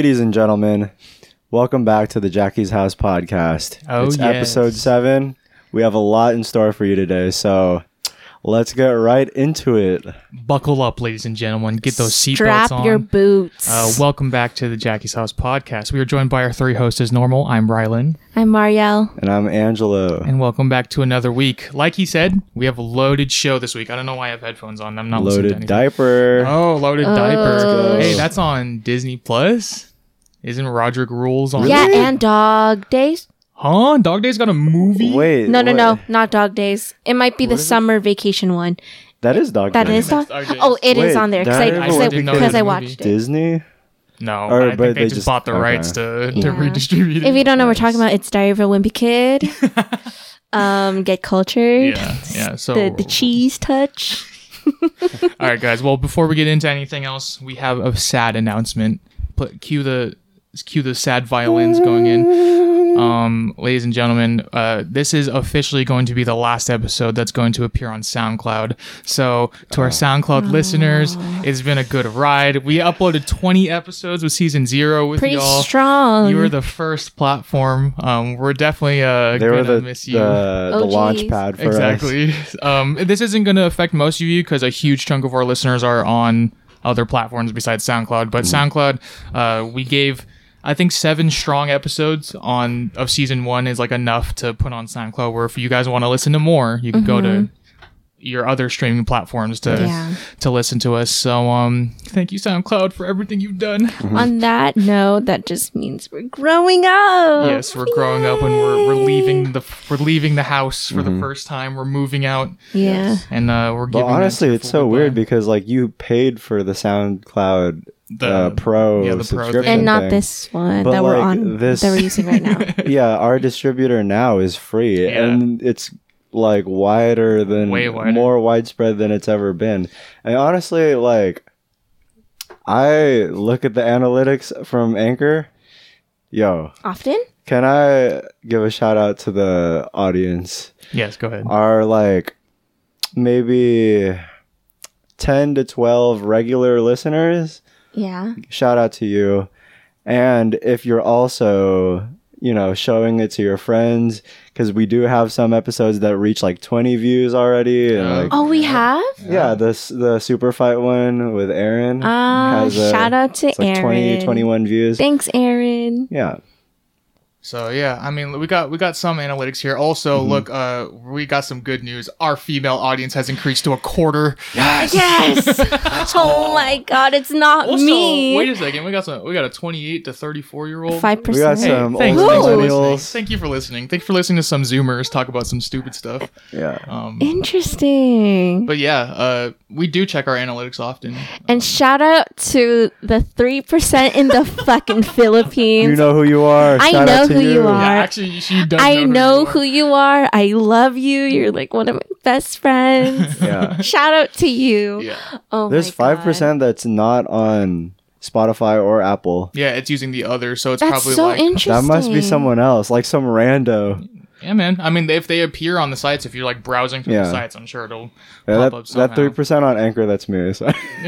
Ladies and gentlemen, welcome back to the Jackie's House podcast. Oh, it's yes. episode seven. We have a lot in store for you today, so let's get right into it. Buckle up, ladies and gentlemen. Get those seatbelts Strap on. your boots. uh, welcome back to the Jackie's House podcast. We are joined by our three hosts as normal. I'm Rylan, I'm Marielle. And I'm Angelo. and welcome back to another week. Like he said, we have a loaded show this week. I don't know why I have headphones on. I'm not listening to Loaded anything. diaper. Oh, loaded diaper. Hey, that's on Disney Plus. Isn't Rodrick Rules on? Yeah, and Dog Days. Huh? Dog Day's got a movie. Wait. No, no, wait. no, not Dog Days. It might be the is it? summer vacation one. That is Dog That Days. is Dog. Dog Days. Oh, it is Wait, on there because that I because didn't I, it was a watched it. Disney? No, Or- I but think they, they just, just- bought the okay. rights to, to Yeah. redistribute it. If you don't know, what we're talking about. It's Diary of a Wimpy Kid. um, get cultured. yeah, yeah. So The the cheese touch. All right, guys. Well, before we get into anything else, we have a sad announcement. Put cue the cue the sad violins going in. Um, ladies and gentlemen, uh, this is officially going to be the last episode that's going to appear on SoundCloud. So, to our SoundCloud listeners, it's been a good ride. We uploaded 20 episodes with season zero with Pretty y'all. strong. You were the first platform. Um, we're definitely uh, They were gonna the, miss you. the, the OGs. launch pad for us. Exactly. Um, this isn't going to affect most of you because a huge chunk of our listeners are on other platforms besides SoundCloud. But SoundCloud, uh, we gave I think seven strong episodes on of season one is like enough to put on SoundCloud. Where if you guys want to listen to more, you can go to your other streaming platforms to Yeah. to listen to us. So um, thank you SoundCloud for everything you've done. On that note, that just means we're growing up. Yes, we're growing up and we're, we're leaving the we're leaving the house for the first time. We're moving out Yeah. and uh, we're But giving. honestly, it's so weird because like you paid for the SoundCloud The- uh, Pro yeah, the subscription thing. And not thing. this one But, that we're on this- that we're using right now. yeah, our distributor now is free, Yeah. and it's like wider than Way wider. more widespread than it's ever been. And honestly, like I look at the analytics from Anchor. Yo, Often? can I give a shout out to the audience? yes, go ahead. Our like maybe ten to twelve regular listeners Yeah. shout out to you. And if you're also, you know, showing it to your friends, because we do have some episodes that reach like 20 views already. And like, Oh, we have? yeah, this the super fight one with Aaron Uh, has a- shout out to it's like Aaron. 20, 21 views. Thanks, Aaron. yeah. So yeah, I mean we got we got some analytics here. Also, Mm-hmm. look, uh, we got some good news. Our female audience has increased to a quarter. Yes. oh my God, it's not Also, me. wait a second, we got some. We got a twenty-eight to thirty-four year old. Five percent. We got percent. some thanks, old thanks for listening. millennials. Thank you for listening. Thank you for listening to some Zoomers talk about some stupid stuff. Yeah. Um, Interesting. but yeah, uh, we do check our analytics often. And shout out to the three percent in the fucking Philippines. You know who you are. I Shout know out to who you are. Yeah, actually, you don't. I know you who you are. I love you. You're like one of my best friends. Yeah. Shout out to you. Yeah, Oh There's five percent that's not on Spotify or Apple. yeah, it's using the other, so it's That's probably so like interesting. That must be someone else, like some rando. yeah, man. I mean, if they appear on the sites, if you're like browsing through the sites, I'm sure it'll Yeah, pop that, up that three percent on Anchor, that's me. Because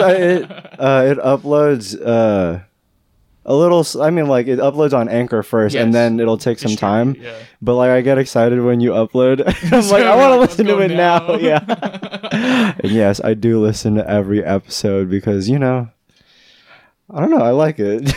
it uh, it uploads uh, a little. I mean, like it uploads on Anchor first, and then it'll take some time. Yeah. But like, I get excited when you upload. I'm like, I want to listen to it now. Yeah. and yes, I do listen to every episode because you know. I don't know. I like it.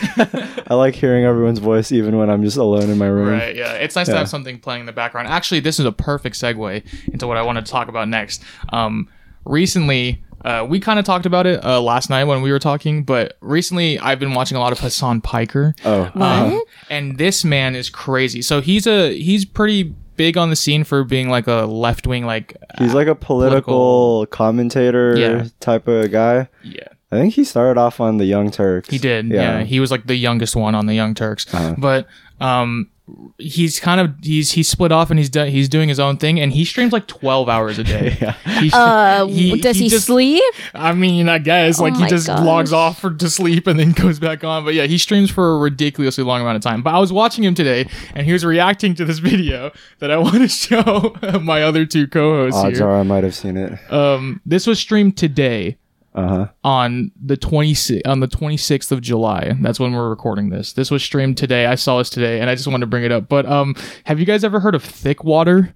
I like hearing everyone's voice, even when I'm just alone in my room. Right, yeah. It's nice to have something playing in the background. Actually, this is a perfect segue into what I want to talk about next. Um, recently, uh, we kind of talked about it uh, last night when we were talking, but recently I've been watching a lot of Hasan Piker. Oh, Um, and this man is crazy. So he's a he's pretty big on the scene for being like a left wing like he's like a political, commentator Yeah. type of guy. yeah. I think he started off on the Young Turks. He did. Yeah. He was like the youngest one on the Young Turks. But um he's kind of he's he's split off and he's done he's doing his own thing and he streams like 12 hours a day. Yeah. He, Uh, he- does he, he just- sleep? I mean, I guess like Oh he just gosh. logs off for, to sleep and then goes back on. But yeah, he streams for a ridiculously long amount of time. But I was watching him today, and he was reacting to this video that I want to show my other two co-hosts Odds here. are I might have seen it. Um, this was streamed today. Uh huh. on the 20 on the 26th of July. That's when we're recording this. This was streamed today. I saw this today and I just wanted to bring it up. But um have you guys ever heard of thick water?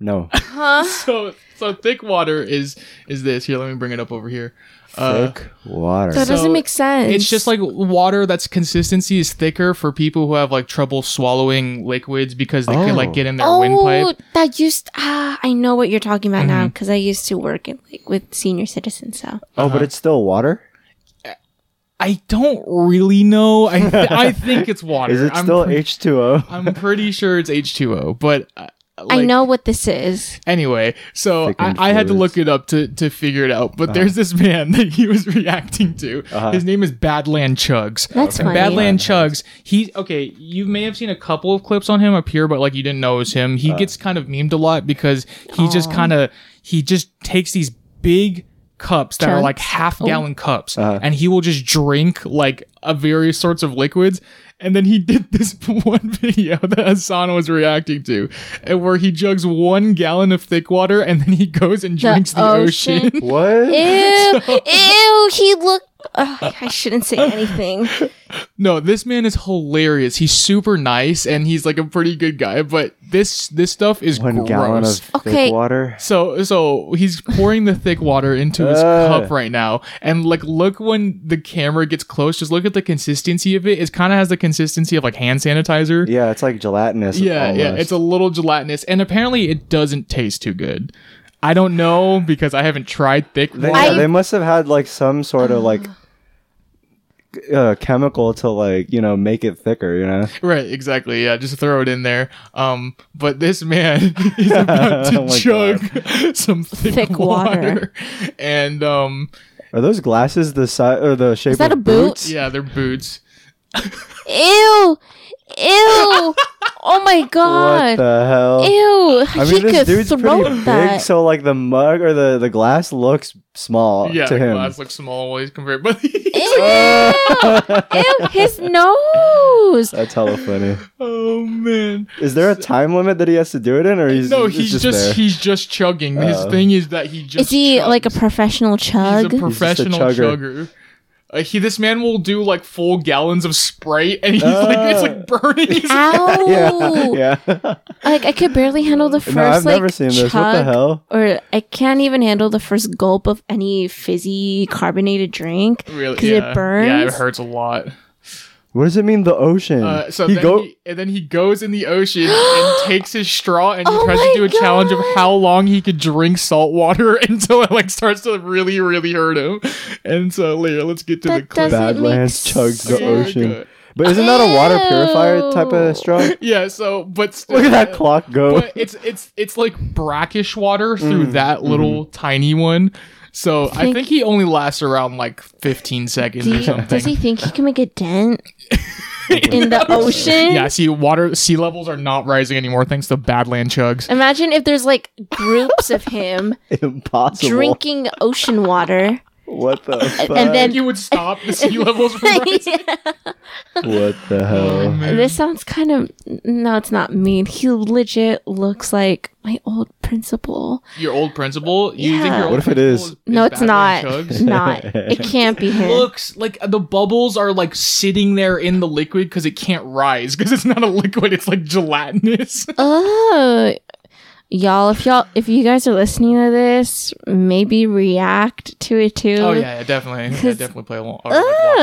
No. Huh? So so thick water is is this. Here, let me bring it up over here. Uh, Thick water. That doesn't make sense. It's just like water that's consistency is thicker for people who have like trouble swallowing liquids because they can like Oh. get in their oh, windpipe. that used. Ah, I know what you're talking about now Mm-hmm. because I used to work in, like with senior citizens. So oh, uh-huh. but it's still water. I don't really know. I th- I think it's water. Is it I'm still pre- H two O? I'm pretty sure it's H2O, but uh, I know what this is. Anyway, so I, I had to look it up to, to figure it out. But there's this man that he was reacting to. Uh-huh. His name is Badland Chugs. That's And funny. Badland Chugs. He okay. You may have seen a couple of clips on him appear, but like you didn't know it was him. He gets kind of memed a lot because he just kind of he just takes these big cups that are like half gallon cups, Uh-huh. and he will just drink like a various sorts of liquids. And then he did this one video that Asana was reacting to, where he jugs one gallon of thick water and then he goes and drinks the ocean. ocean. What? Ew, ew. He looked. Ugh, I shouldn't say anything. no, this man is hilarious. He's super nice and he's like a pretty good guy, but this this stuff is One gross. gallon of thick Okay. water. So so he's pouring the thick water into his cup right now, and like look when the camera gets close, just look at the consistency of it. It kind of has the consistency of like hand sanitizer. Yeah, it's like gelatinous. yeah, yeah. almost. It's a little gelatinous, and apparently it doesn't taste too good. I don't know because I haven't tried thick They, water. yeah, they must have had like some sort of like uh, chemical to like you know make it thicker. You know. Right, exactly. Yeah, just throw it in there. Um, but this man is about to Oh my chug some thick, Thick water. water. and um, Are those glasses the size or the shape is that of a boot? boots? yeah, they're boots. Ew, ew. Oh my god! What the hell? Ew. I he mean, this could dude's pretty that. big, so like the mug or the, the glass looks small Yeah, to the him. glass looks small when he's compared, but Ew, ew, his nose. That's hella funny. oh man, Is there a time limit that he has to do it in, or he's no, it's he's just, there? he's just chugging. His Oh. thing is that he just Is he like a chugs. professional He's a professional chugger. chugger. Uh, he, this man will do like full gallons of Sprite, and he's like, it's like burning. His Ow! yeah, yeah. Like I could barely handle the first no, I've like never seen this. What the hell? Or I can't even handle the first gulp of any fizzy carbonated drink Really? because Yeah. it burns. Yeah, it hurts a lot. What does it mean? The ocean? Uh, so he then go. he, and then he goes in the ocean and takes his straw and he Oh tries to do a challenge of how long he could drink salt water until it like starts to really, really hurt him. And so, Leah, let's get to the clip. Badlands chugs the ocean. Okay. But isn't that a water purifier type of straw? Yeah. So, but still, Look at that clock go. But it's it's it's like brackish water through Mm, that little tiny one. So I Think- think he only lasts around like 15 seconds Do or you- something. does he think he can make a dent in the ocean? Yeah, see, water sea levels are not rising anymore thanks to Badland chugs. Imagine if there's like groups of him Impossible. drinking ocean water. What the fuck? and then- you would stop the sea levels from rising. what the oh, hell? This sounds kind of no, it's not mean. He legit looks like my old principal. Your old principal? You think Yeah. your old What if it is? is? No, it's not. Not. It can't be him. Looks like the bubbles are like sitting there in the liquid because it can't rise because it's not a liquid; it's like gelatinous. Oh, y'all, if y'all, if you guys are listening to this, maybe react to it too. oh yeah, yeah, definitely, yeah, 'Cause- definitely play along. or, like, watch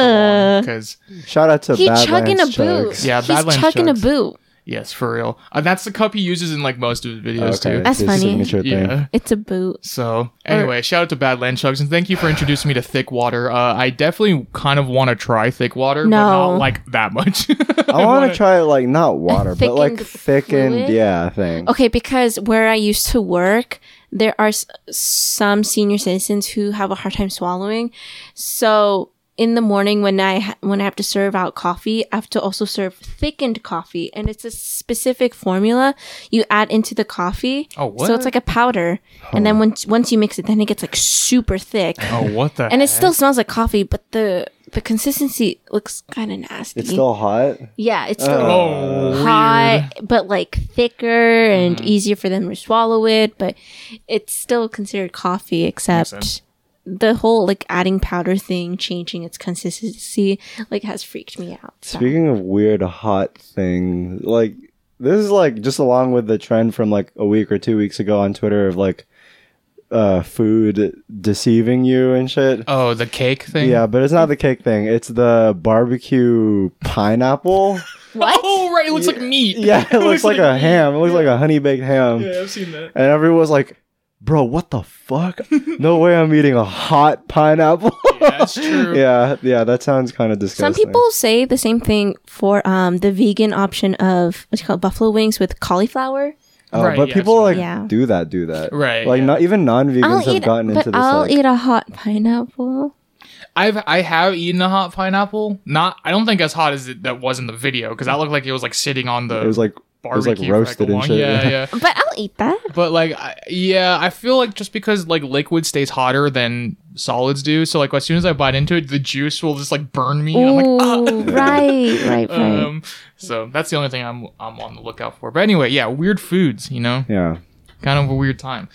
along, Shout out to He Badlands chugging a chugs. boot. Yeah, He's Badlands chugging chugs. a boot. Yes, for real. Uh, that's the cup he uses in like most of his videos Okay, too. That's his funny. signature thing. Yeah. It's a boot. So anyway, shout out to Badland Chugs and thank you for introducing me to thick water. Uh, I definitely kind of want to try thick water, but No. not like that much. I want to try like not water, but like thickened thickened, fluid? yeah, thing. Okay, because where I used to work, there are s- some senior citizens who have a hard time swallowing. So in the morning when I when I have to serve out coffee, I have to also serve thickened coffee, and it's a specific formula you add into the coffee. Oh, what? So it's like a powder, and then once once you mix it, then it gets like super thick, oh, what the? and it still smells like coffee, but the the consistency looks kind of nasty. It's still hot. yeah, it's still oh hot, but like thicker and Mm-hmm. easier for them to swallow it. But it's still considered coffee, except sense. The whole like adding powder thing, changing its consistency, like has freaked me out. So. Speaking of weird hot thing, like this is like just along with the trend from like a week or two weeks ago on Twitter of like uh food deceiving you and shit. Oh, the cake thing. Yeah, but it's not the cake thing. It's the barbecue pineapple. What? Oh, right. It looks like meat. Yeah, it looks like a ham. It looks like a honey baked ham. Yeah, I've seen that. And everyone was like, "Bro, what the fuck? No way I'm eating a hot pineapple." Yeah, that's true. yeah, yeah, that sounds kind of disgusting. Some people say the same thing for um the vegan option of what's it called buffalo wings with cauliflower. Oh, Right, but yeah, people like Yeah. do that, do that. Right, Like yeah. not even non-vegans I'll have eat, gotten but into this. I'll like, eat a hot pineapple. I've I have eaten a hot pineapple. Not I don't think as hot as it that was in the video because that looked like it was like sitting on the it was like it was like roasted and shit. Yeah, yeah. But I'll eat that. But like, I, yeah, I feel like just because like liquid stays hotter than solids do, so like as soon as I bite into it, the juice will just like burn me. and I'm like, ah. Right, right, right. Um, so that's the only thing I'm I'm on the lookout for. But anyway, yeah, weird foods, you know, yeah. kind of a weird time.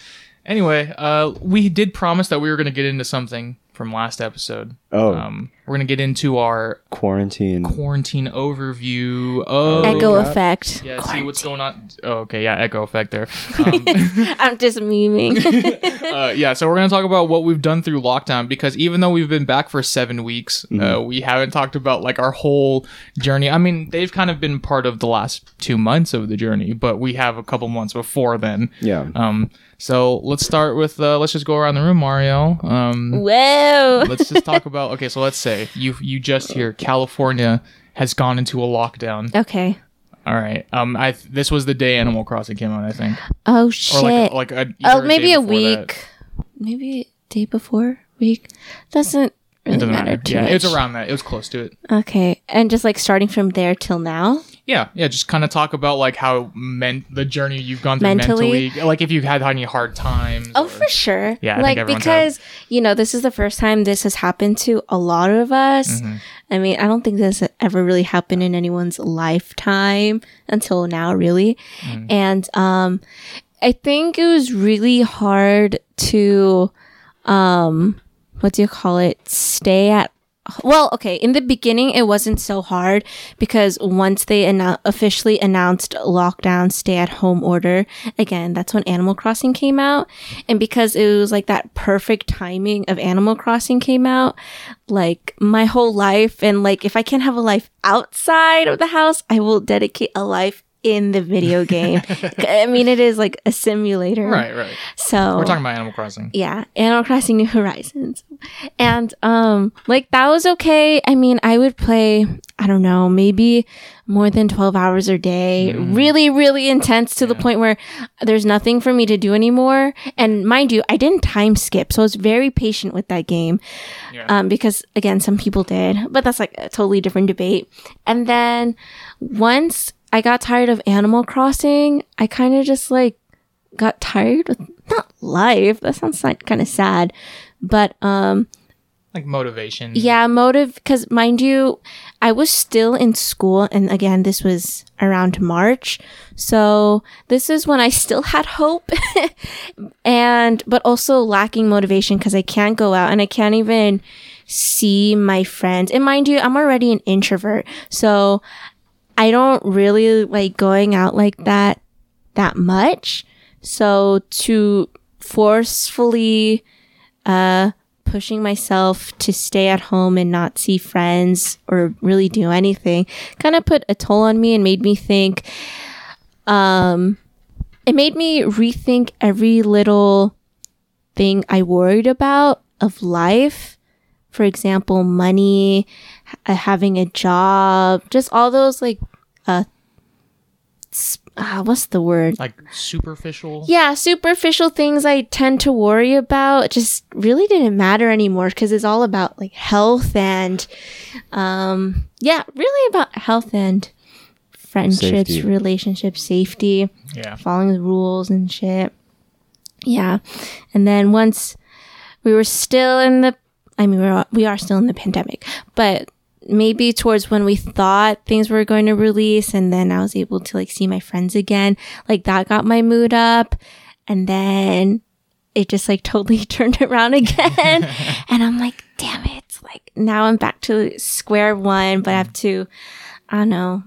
Anyway, uh, we did promise that we were gonna get into something from last episode. Oh, Um, we're gonna get into our quarantine. quarantine overview. Oh, Echo God. effect. Yeah, see what's going on. Oh, okay, yeah, echo effect there. Um, I'm just memeing. uh, yeah, so we're gonna talk about what we've done through lockdown because even though we've been back for seven weeks, uh, we haven't talked about like our whole journey. I mean, they've kind of been part of the last two months of the journey, but we have a couple months before then. Yeah. Um, so let's start with uh, let's just go around the room, Mario. Um, Whoa. let's just talk about okay. So let's say you you just hear California has gone into a lockdown. Okay. All right. Um, I this was the day Animal Crossing came out. I think, Oh or shit. like like a, oh, maybe day a before that. week. Maybe a day before week. Doesn't really It doesn't matter, matter. too Yeah, much. it's around that. It was close to it. Okay, and just like starting from there till now. Yeah, yeah. Just kind of talk about like how meant the journey you've gone through Mentally? mentally. Like if you've had any hard times. Oh, or- for sure. Yeah, I like because you know this is the first time this has happened to a lot of us. Mm-hmm. I mean, I don't think this ever really happened in anyone's lifetime until now, really. Mm-hmm. And um, I think it was really hard to um, what do you call it? Stay at well, okay. In the beginning, it wasn't so hard because once they annou- officially announced lockdown, stay at home order, again, that's when Animal Crossing came out. And because it was like that perfect timing of Animal Crossing came out, like my whole life, and like if I can't have a life outside of the house, I will dedicate a life in the video game. I mean, it is like a simulator. Right, right. So We're talking about Animal Crossing. yeah, Animal Crossing New Horizons. And um like that was okay. I mean, I would play, I don't know, maybe more than 12 hours a day. Really really intense to the point where there's nothing for me to do anymore. And mind you, I didn't time skip, so I was very patient with that game. Yeah. Um because again, some people did, but that's like a totally different debate. And then once I got tired of Animal Crossing, I kind of just like got tired with not life. That sounds like kind of sad, but um, Like motivation. yeah, motive. Because mind you, I was still in school, and again, this was around March, so this is when I still had hope, and but also lacking motivation because I can't go out and I can't even see my friends. And mind you, I'm already an introvert, so I don't really like going out like that that much. So to forcefully uh pushing myself to stay at home and not see friends or really do anything kind of put a toll on me and made me think um it made me rethink every little thing I worried about of life. For example, money, having a job, just all those like uh, uh what's the word? Like superficial. Yeah, superficial things I tend to worry about just really didn't matter anymore because it's all about like health and, um, yeah, really about health and friendships, Safety. relationships, safety, Yeah. following the rules and shit. Yeah. And then once we were still in the, I mean, we're, we are still in the pandemic, but maybe towards when we thought things were going to release and then I was able to like see my friends again, like that got my mood up. And then it just like totally turned around again. and I'm like, damn it. Like now I'm back to square one, but I have to, I don't know,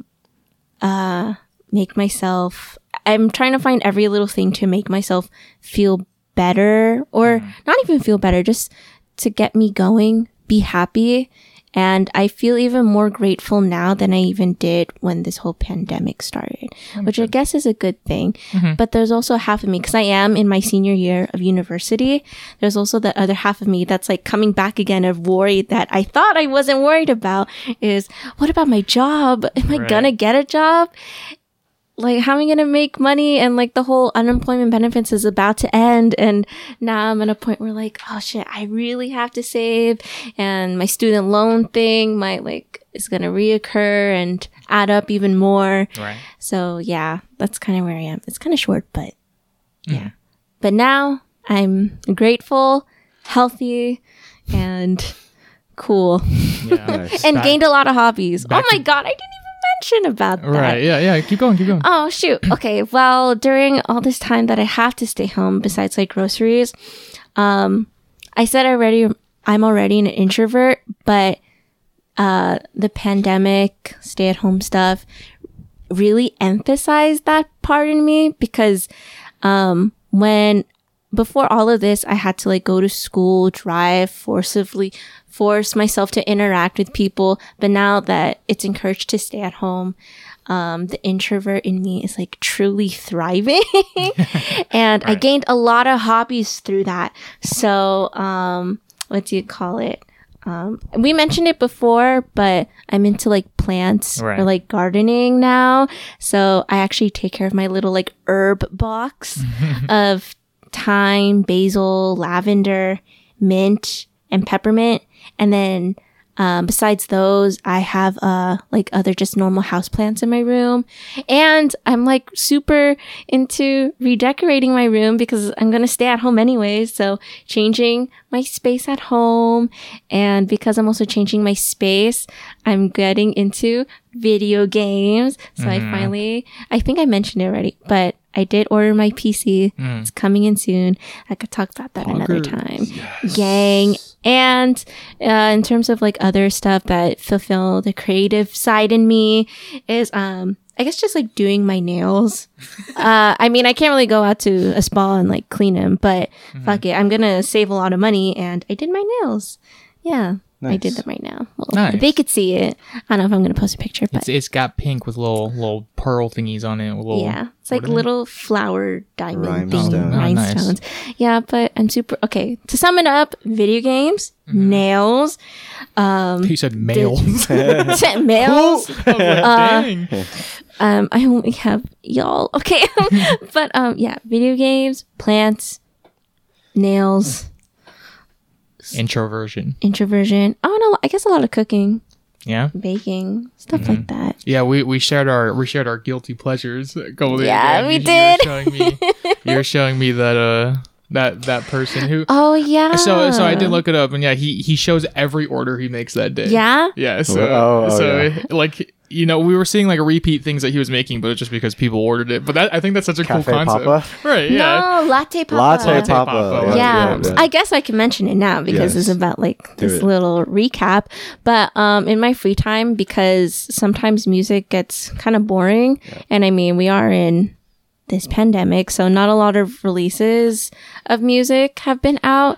uh, make myself, I'm trying to find every little thing to make myself feel better or not even feel better, just to get me going, be happy. And I feel even more grateful now than I even did when this whole pandemic started, mm-hmm. which I guess is a good thing. Mm-hmm. But there's also half of me, because I am in my senior year of university. There's also the other half of me that's like coming back again of worry that I thought I wasn't worried about is what about my job? Am I Right. gonna get a job? Like how am I gonna make money? And like the whole unemployment benefits is about to end. And now I'm at a point where like oh shit I really have to save. And my student loan thing might like is gonna reoccur and add up even more. Right. so yeah that's kind of where I am. It's kind of short but mm. yeah. But now I'm grateful healthy and cool. Yeah. Nice. and Back- gained a lot of hobbies. Oh my to- god I didn't mention about that Right. Yeah. Yeah. Keep going. Keep going. Oh shoot. Okay. Well, during all this time that I have to stay home, besides like groceries, um, I said already I'm already an introvert, but uh, the pandemic, stay at home stuff, really emphasized that part in me because um, when before all of this, I had to like go to school, drive, forcibly force myself to interact with people. But now that it's encouraged to stay at home, um, the introvert in me is like truly thriving. and I gained a lot of hobbies through that. So, um, what do you call it? Um, we mentioned it before, but I'm into like plants Right. or like gardening now. So I actually take care of my little like herb box of thyme, basil, lavender, mint, and peppermint. And then um, besides those, I have uh like other just normal houseplants in my room, and I'm like super into redecorating my room because I'm gonna stay at home anyways. So changing my space at home, and because I'm also changing my space, I'm getting into video games. So I finally, I think I mentioned it already, but I did order my PC. It's coming in soon. I could talk about that another Poggers. time. Gang. And uh, in terms of like other stuff that fulfill the creative side in me is um I guess just like doing my nails. uh I mean I can't really go out to a spa and like clean them, but fuck it. I'm gonna save a lot of money and I did my nails. Yeah. I did them right now. Well, Nice. They could see it. I don't know if I'm gonna post a picture, but It's it's got pink with little little pearl thingies on it. Little, yeah, it's like what they? little flower diamond thing, Rhinestones. Oh, nice. Yeah, but I'm super okay. To sum it up, video games, Mm-hmm. nails, You said male. males. I was like, dang. Um, I only have y'all. Okay, but um, yeah, video games, plants, nails, Introversion. introversion. Oh no, I guess a lot of cooking, Yeah. baking, stuff Mm-hmm. like that. Yeah, we, we shared our we shared our guilty pleasures. a couple days Yeah, ago, we did. You were showing me, you were showing me that uh that that person who. Oh yeah. So so I did look it up, and yeah, he he shows every order he makes that day. Yeah. Yeah. So Oh, oh, so yeah. like you know we were seeing like repeat things that he was making, but it's just because people ordered it. But that I think that's such a Cafe cool concept. Papa? Right. Yeah. No, latte papa. Latte, Latte Papa. Papa. yeah, yeah. I guess I can mention it now because Yes. it's about like this little recap. But um, in my free time, because sometimes music gets kind of boring, and I mean we are in this pandemic, so not a lot of releases of music have been out.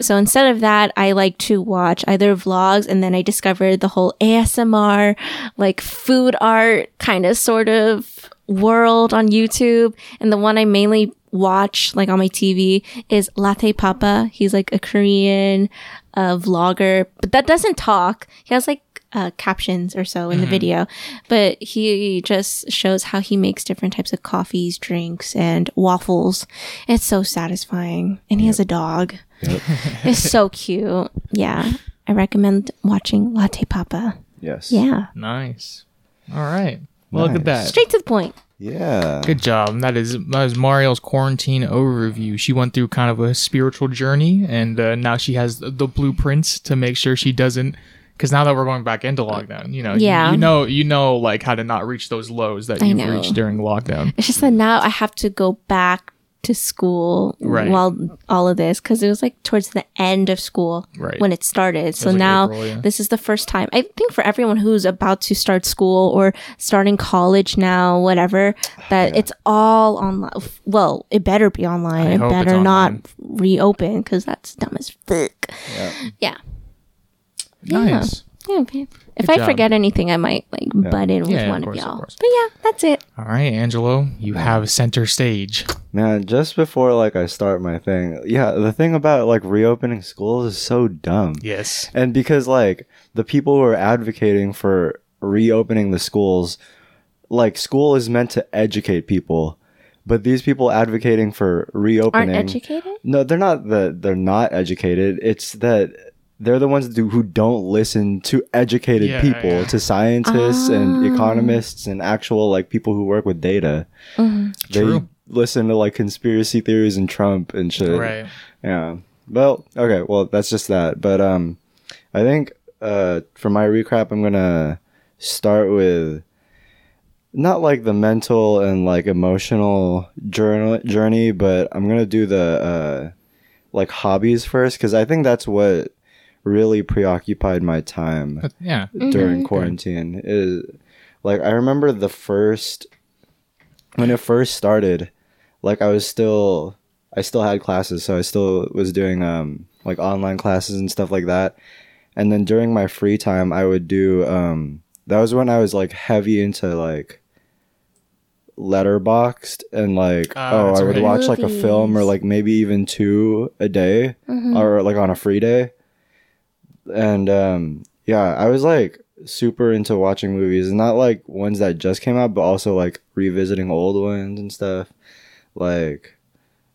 So instead of that, I like to watch either vlogs and then I discovered the whole ASMR, like food art kind of sort of world on YouTube. And the one I mainly watch like on my TV is Latte Papa. He's like a Korean uh, vlogger, but that doesn't talk. He has like uh, captions or so in the video, but he just shows how he makes different types of coffees, drinks, and waffles. It's so satisfying. And he has a dog. it's so cute. Yeah. I recommend watching Latte Papa. Yes. Yeah. Nice. All right. Well, look at that. Straight to the point. Yeah. Good job. That is that is Mario's quarantine overview. She went through kind of a spiritual journey, and uh, now she has the, the blueprints to make sure she doesn't. Because now that we're going back into uh, lockdown, you know, you- Yeah. you, know, you know, like how to not reach those lows that you've reached during lockdown. It's just that now I have to go back to school Right. while all of this because it was like towards the end of school Right. when it started. So like now April, yeah. this is the first time I think for everyone who's about to start school or starting college now, whatever, that it's all online. Well, it better be online. I it better not reopen because that's dumb as fuck. Yeah. Nice. Yeah, okay. If Good I job. forget anything, I might like butt in with Yeah, one of, course, of y'all. course. But yeah, that's it. All right, Angelo, you have center stage. Man, just before like I start my thing, yeah, the thing about like reopening schools is so dumb. Yes. And because like the people who are advocating for reopening the schools, like school is meant to educate people, but these people advocating for reopening Aren't reopening educated? No, they're not that they're not educated. It's that they're the ones who who don't listen to educated Yeah, people, yeah. to scientists and Ah. economists and actual like people who work with data. Mm-hmm. They True. listen to like conspiracy theories and Trump and shit. Right. Yeah. Well, okay. Well, that's just that. But um, I think uh, for my recap, I'm gonna start with not like the mental and like emotional journey journey, but I'm gonna do the uh, like hobbies first because I think that's what really preoccupied my time But, yeah. during quarantine is like I remember the first when it first started like I was still I still had classes so I still was doing um like online classes and stuff like that and then during my free time I would do um that was when I was like heavy into like letterboxd and like Ah, oh I would right. watch like a film or like maybe even two a day Mm-hmm. or like on a free day and um yeah i was like super into watching movies not like ones that just came out but also like revisiting old ones and stuff like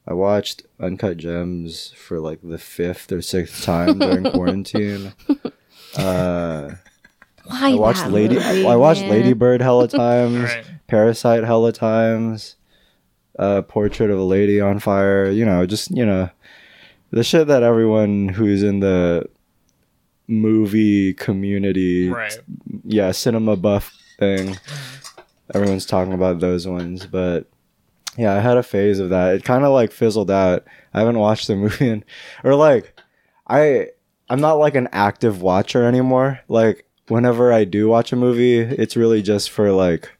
i watched uncut gems for like the fifth or sixth time during quarantine uh Why i watched that lady movie, i watched man? lady bird hella times Right. parasite hella times uh portrait of a lady on fire you know just you know the shit that everyone who's in the movie community Right. yeah cinema buff thing. Mm-hmm. Everyone's talking about those ones but yeah i had a phase of that. It kind of like fizzled out. I haven't watched the movie in, or like i i'm not like an active watcher anymore. Like whenever i do watch a movie it's really just for like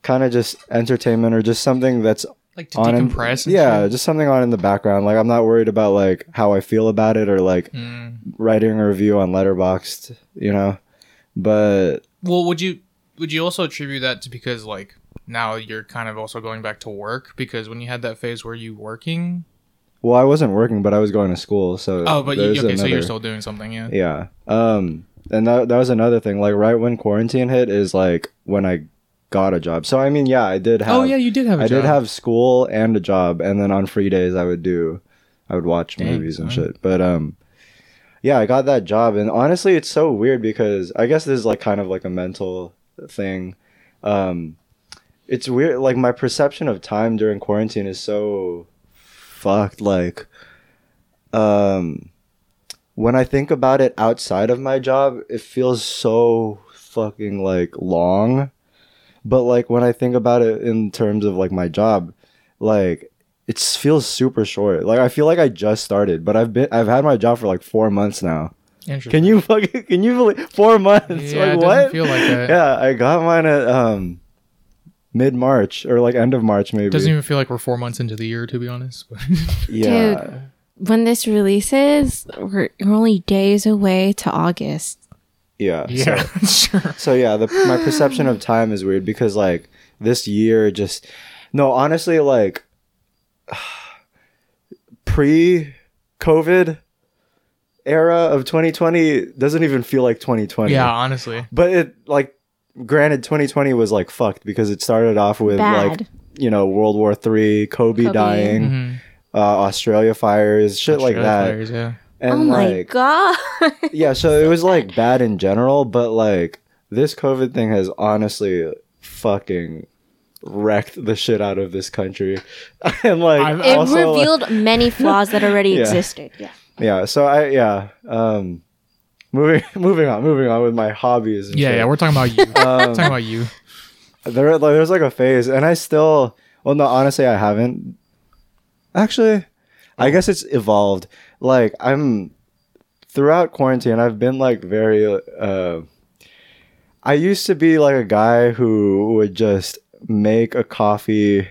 kind of just entertainment or just something that's Like to on in- decompress. and yeah shit. just something on in the background like i'm not worried about like how i feel about it or like Mm. writing a review on letterboxd you know but Well, would you would you also attribute that to because like now you're kind of also going back to work because when you had that phase where you working? well i wasn't working but i was going to school so Oh, but you, okay, so you're still doing something, yeah. yeah um and that, that was another thing like right when quarantine hit is like when i got a job so i mean yeah i did have oh yeah, you did have. I i did have school and a job and then on free days i would do i would watch Dang, movies and son. shit but um yeah i got that job and honestly it's so weird because i guess this is like kind of like a mental thing um it's weird like my perception of time during quarantine is so fucked like um when i think about it outside of my job it feels so fucking like long but like when i think about it in terms of like my job like it feels super short like i feel like i just started but i've been i've had my job for like four months now can you fucking can you believe four months Yeah, it like doesn't what feel like that. yeah i got mine at um mid-march or like end of march maybe Doesn't even feel like we're four months into the year, to be honest. But yeah When this releases, we're, we're only days away to August. Yeah so- yeah, sure. So yeah, the my perception of time is weird because like this year just no, honestly like pre COVID era of 2020 doesn't even feel like 2020. Yeah, honestly. But it like granted 2020 was like fucked because it started off with like you know World War 3, Kobe, Kobe. dying, Mhm. uh, Australia fires, shit like that. fires, yeah. And oh my like god. yeah, so it was like bad in general, but like this COVID thing has honestly fucking wrecked the shit out of this country. and like I've- it also, like- revealed many flaws that already Yeah. existed. Yeah. yeah, so I yeah, um moving moving on, moving on with my hobbies and Yeah, shit. yeah, we're talking about you. Um, talking about you. there like there's like a phase and I still well no honestly I haven't Actually, I guess it's evolved. Like I'm throughout quarantine, I've been like very. Uh, I used to be like a guy who would just make a coffee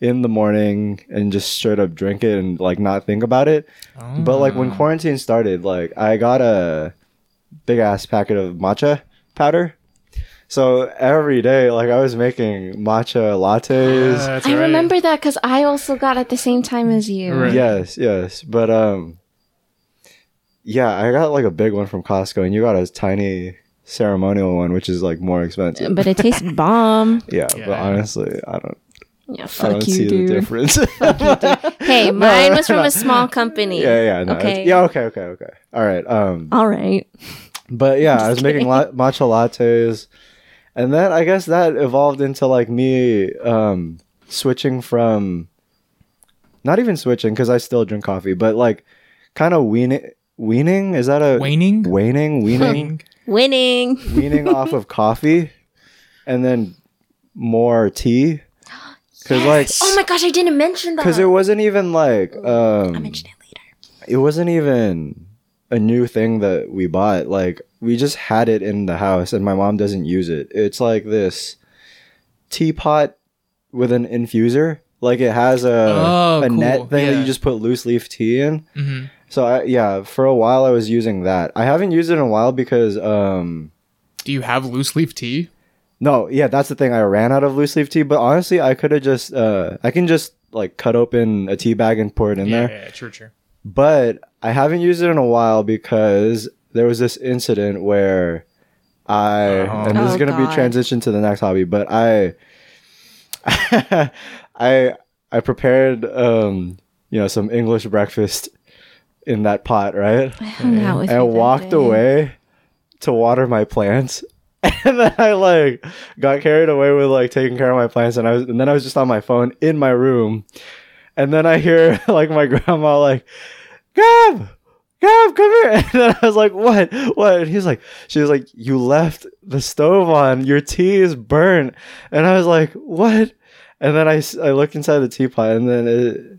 in the morning and just straight up drink it and like not think about it. But like when quarantine started, like I got a big ass packet of matcha powder. So every day, like I was making matcha lattes. That's I right. remember that because I also got at the same time as you. Right. Yes, yes. But um yeah, I got like a big one from Costco and you got a tiny ceremonial one which is like more expensive. But it tastes bomb. yeah, Yeah. but honestly, I don't Yeah, I fuck don't you, see dude. the difference. Hey, mine was from no. a small company. yeah, yeah, no, Okay. okay. Yeah, okay, okay, okay. All right. Um All right. But yeah, I was Just making la- matcha lattes, and then I guess that evolved into like me um, switching from, not even switching because I still drink coffee, but like kind of weaning. Weaning is that a Waning? Waning, weaning, Winning. weaning off of coffee, and then more tea. Because like, Oh my gosh, I didn't mention that. because it wasn't even like um, I'll mention it later. it wasn't even a new thing that we bought. Like we just had it in the house and my mom doesn't use it. It's like this teapot with an infuser. Like it has a Oh, a cool. net thing that you just put loose leaf tea in. hmm So I, yeah, for a while I was using that. I haven't used it in a while because um Do you have loose leaf tea? no, yeah, that's the thing. I ran out of loose leaf tea, but honestly, I could have just uh I can just like cut open a tea bag and pour it in yeah, there. yeah, true, true. But I haven't used it in a while because there was this incident where I Oh. and this is Oh, gonna be God. transition to the next hobby, but I I I prepared um you know some English breakfast in that pot, right? I hung out with And I walked day. away to water my plants. And then I like got carried away with like taking care of my plants and I was and then I was just on my phone in my room. And then I hear like my grandma like, Gab, Gab, come here. And then I was like, what? What? And he's like, she was like, you left the stove on. Your tea is burnt. And I was like, what? And then I, I look inside the teapot and then it,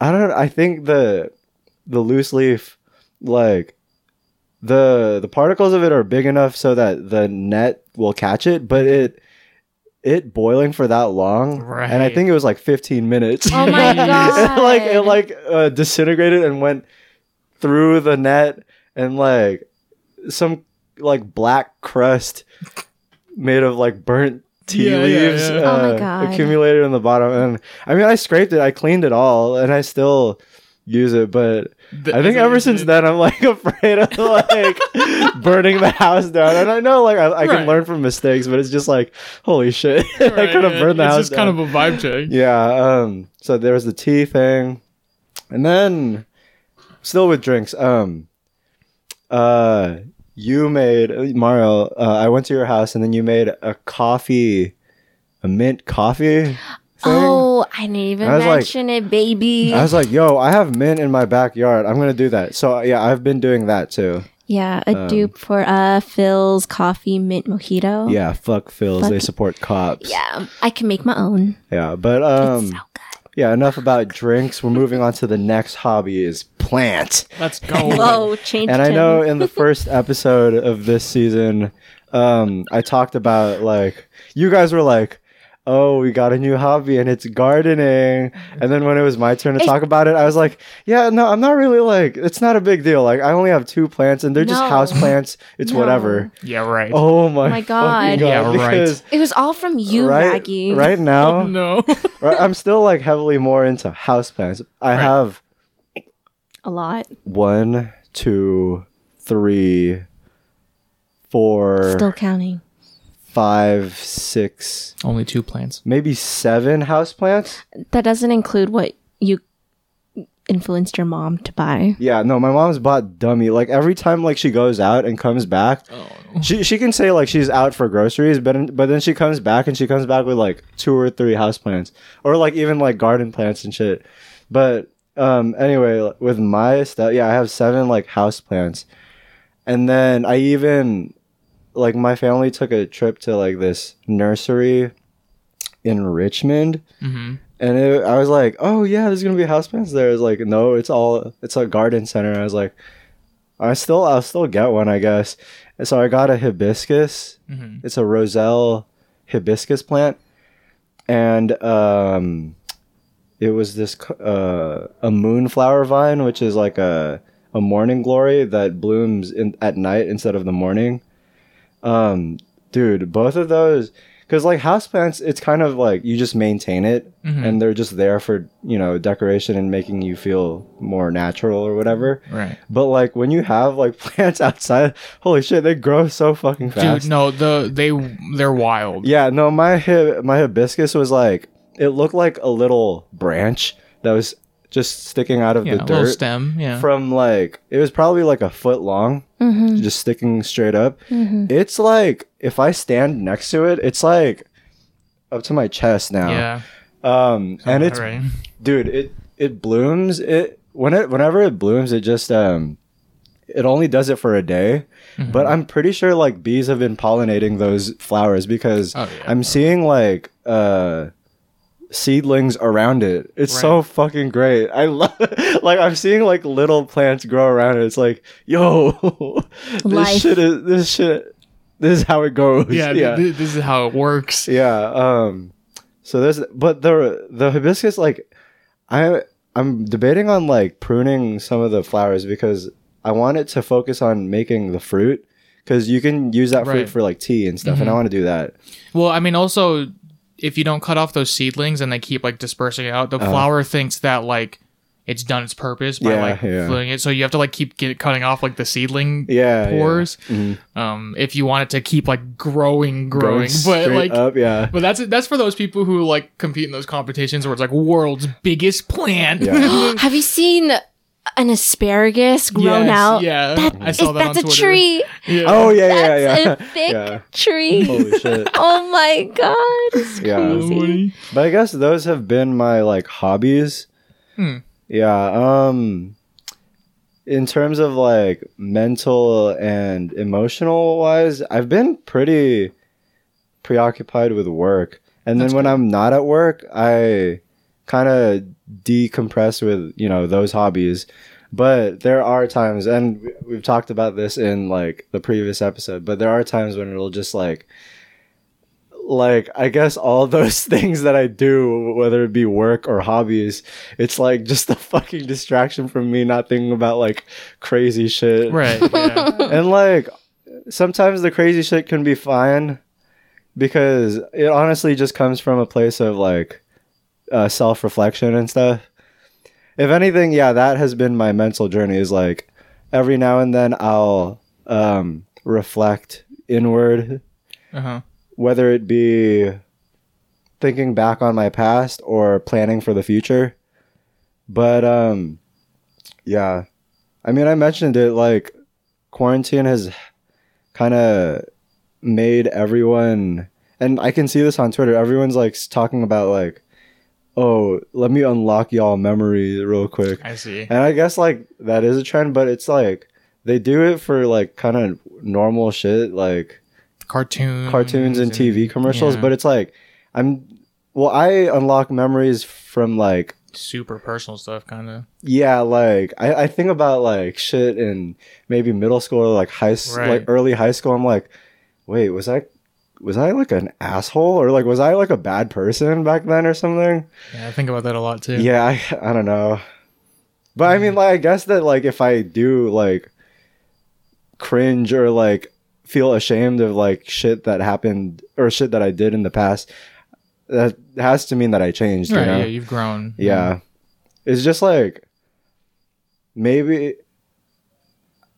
I don't I think the, the loose leaf, like, the the particles of it are big enough so that the net will catch it, but it it boiling for that long, right. and I think it was like 15 minutes. Oh my it like it like uh, disintegrated and went through the net, and like some like black crust made of like burnt tea Yeah, yeah, leaves yeah. Oh my uh, God. accumulated in the bottom. And I mean, I scraped it, I cleaned it all, and I still use it, but. Th- I think ever since then I'm like afraid of like burning the house down, and I know like I, I can learn from mistakes, but it's just like holy shit, I could have burned the it's house It's just down. kind of a vibe check. yeah. Um. So there was the tea thing, and then still with drinks. Um. Uh. You made Mario. Uh, I went to your house, and then you made a coffee, a mint coffee. Thing. Oh, I didn't even I was like- mention it, baby. I was like, "Yo, I have mint in my backyard. I'm gonna do that." So yeah, I've been doing that too. yeah, a um, dupe for uh Philz coffee mint mojito. Yeah, fuck Philz. Fuck- They support cops. Yeah, I can make my own. Yeah, but It's um so good. yeah, enough about drinks. We're moving on to the next hobby is plant. Let's go. Whoa, change. And I know in the first episode of this season, um I talked about like you guys were like Oh, we got a new hobby and it's gardening. And then when it was my turn to It's- talk about it, I was like, "Yeah, no, I'm not really like. It's not a big deal. Like, I only have two plants, and they're just No. house plants. It's No. whatever." Yeah, right. Oh my, oh my God. god! Yeah, right. because It was all from you, right, Raggy. right now, no. I'm still like heavily more into houseplants. I Right. have A lot. one, two, three, four, Still counting. Five, six, Only two plants. maybe seven houseplants. That doesn't include what you influenced your mom to buy. Yeah, no, my mom's bought dummy. Like every time like she goes out and comes back, Oh. she she can say like she's out for groceries, but but then she comes back and she comes back with like two or three houseplants or like even like garden plants and shit. But um anyway, with my stuff, yeah, I have seven like houseplants. And then I even like my family took a trip to like this nursery in Richmond hmm and it, I was like, "Oh yeah, there's gonna be houseplants there." It's like, no, it's all it's a garden center. I was like, I still I'll still get one, I guess. And so I got a hibiscus. hmm It's a roselle hibiscus plant, and um, it was this uh, a moonflower vine, which is like a a morning glory that blooms in at night instead of the morning. Um, dude, both of those, because like houseplants, it's kind of like you just maintain it, Mhm. and they're just there for you know decoration and making you feel more natural or whatever. Right. But like when you have like plants outside, holy shit, they grow so fucking fast. Dude, no, the they they're wild. Yeah, no, my my hibiscus was like it looked like a little branch that was just sticking out of Yeah, the a dirt stem. Yeah. from like it was probably like a foot long, Mm-hmm. just sticking straight up. Mm-hmm. It's like if I stand next to it, it's like up to my chest now. yeah. Um, and it's right. dude, it it blooms. It when it whenever it blooms, it just um, it only does it for a day. Mm-hmm. But I'm pretty sure like bees have been pollinating those flowers because Oh, yeah. I'm seeing like uh seedlings around it. It's so fucking great. I love it. like I'm seeing like little plants grow around it. It's like, yo, this Life. shit is this shit this is how it goes. yeah, yeah. th- this is how it works. Yeah. Um. So there's, but the the hibiscus, like, I I'm debating on like pruning some of the flowers because I want it to focus on making the fruit because you can use that fruit Right. for like tea and stuff, and I want to do that. Well, I mean, also, if you don't cut off those seedlings and they keep like dispersing out, the flower thinks that like it's done its purpose by. Yeah, like yeah. it. So you have to like keep get, cutting off like the seedling Yeah. yeah. pores. Mhm. Um, if you want it to keep like growing, growing, Going but like. up, yeah. But that's that's for those people who like compete in those competitions where it's like world's biggest plant. Yeah. Have you seen an asparagus grown Yes, out? Yeah, That, I saw is- that that's on a tree. Yeah. Oh yeah, yeah, That's yeah. a thick Yeah. tree. Holy shit. Oh my god, it's Yeah. crazy. But I guess those have been my like hobbies. Hmm. Yeah. Um in terms of like mental and emotional wise, I've been pretty preoccupied with work. And That's then when I'm not at work, I kind of decompress with, you know, those hobbies. But there are times and we- we've talked about this in like the previous episode, but there are times when it'll just like like I guess all those things that I do, whether it be work or hobbies, it's like just a fucking distraction from me not thinking about like crazy shit. Right. Yeah. And like sometimes the crazy shit can be fine because it honestly just comes from a place of like uh, self reflection and stuff. If anything, yeah, that has been my mental journey is like every now and then I'll um, reflect inward Uh huh. whether it be thinking back on my past or planning for the future. But um yeah. I mean I mentioned it like quarantine has kind of made everyone and I can see this on Twitter everyone's like talking about like oh, let me unlock y'all memory real quick. I see. And I guess like that is a trend, but it's like they do it for like kind of normal shit like Cartoons. cartoons and TV commercials, yeah. but it's like I'm well, I unlock memories from like super personal stuff, kind of. yeah, like I, I think about like shit in maybe middle school or like high Right. like early high school. I'm like, wait, was I was I like an asshole or like was I like a bad person back then or something? Yeah, I think about that a lot too. Yeah, I, I don't know. But I mean, like, I guess that, like, if I do, like, cringe or, like, feel ashamed of, like, shit that happened or shit that I did in the past, that has to mean that I changed, Right. you know? Yeah, you've grown. Yeah. It's just, like, maybe.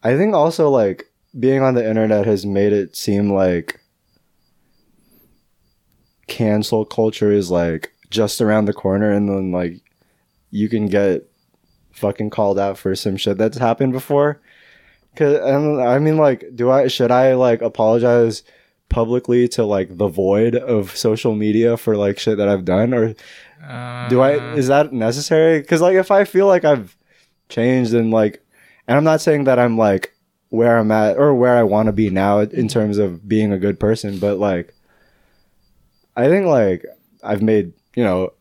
I think also, like, being on the internet has made it seem like cancel culture is, like, just around the corner and then, like, you can get fucking called out for some shit that's happened before. Cause and I mean, like, do I should I like apologize publicly to like the void of social media for like shit that I've done, or Uh, do I is that necessary? Because like if I feel like I've changed and like, and I'm not saying that I'm like where I'm at or where I want to be now in terms of being a good person, but like, I think like I've made you know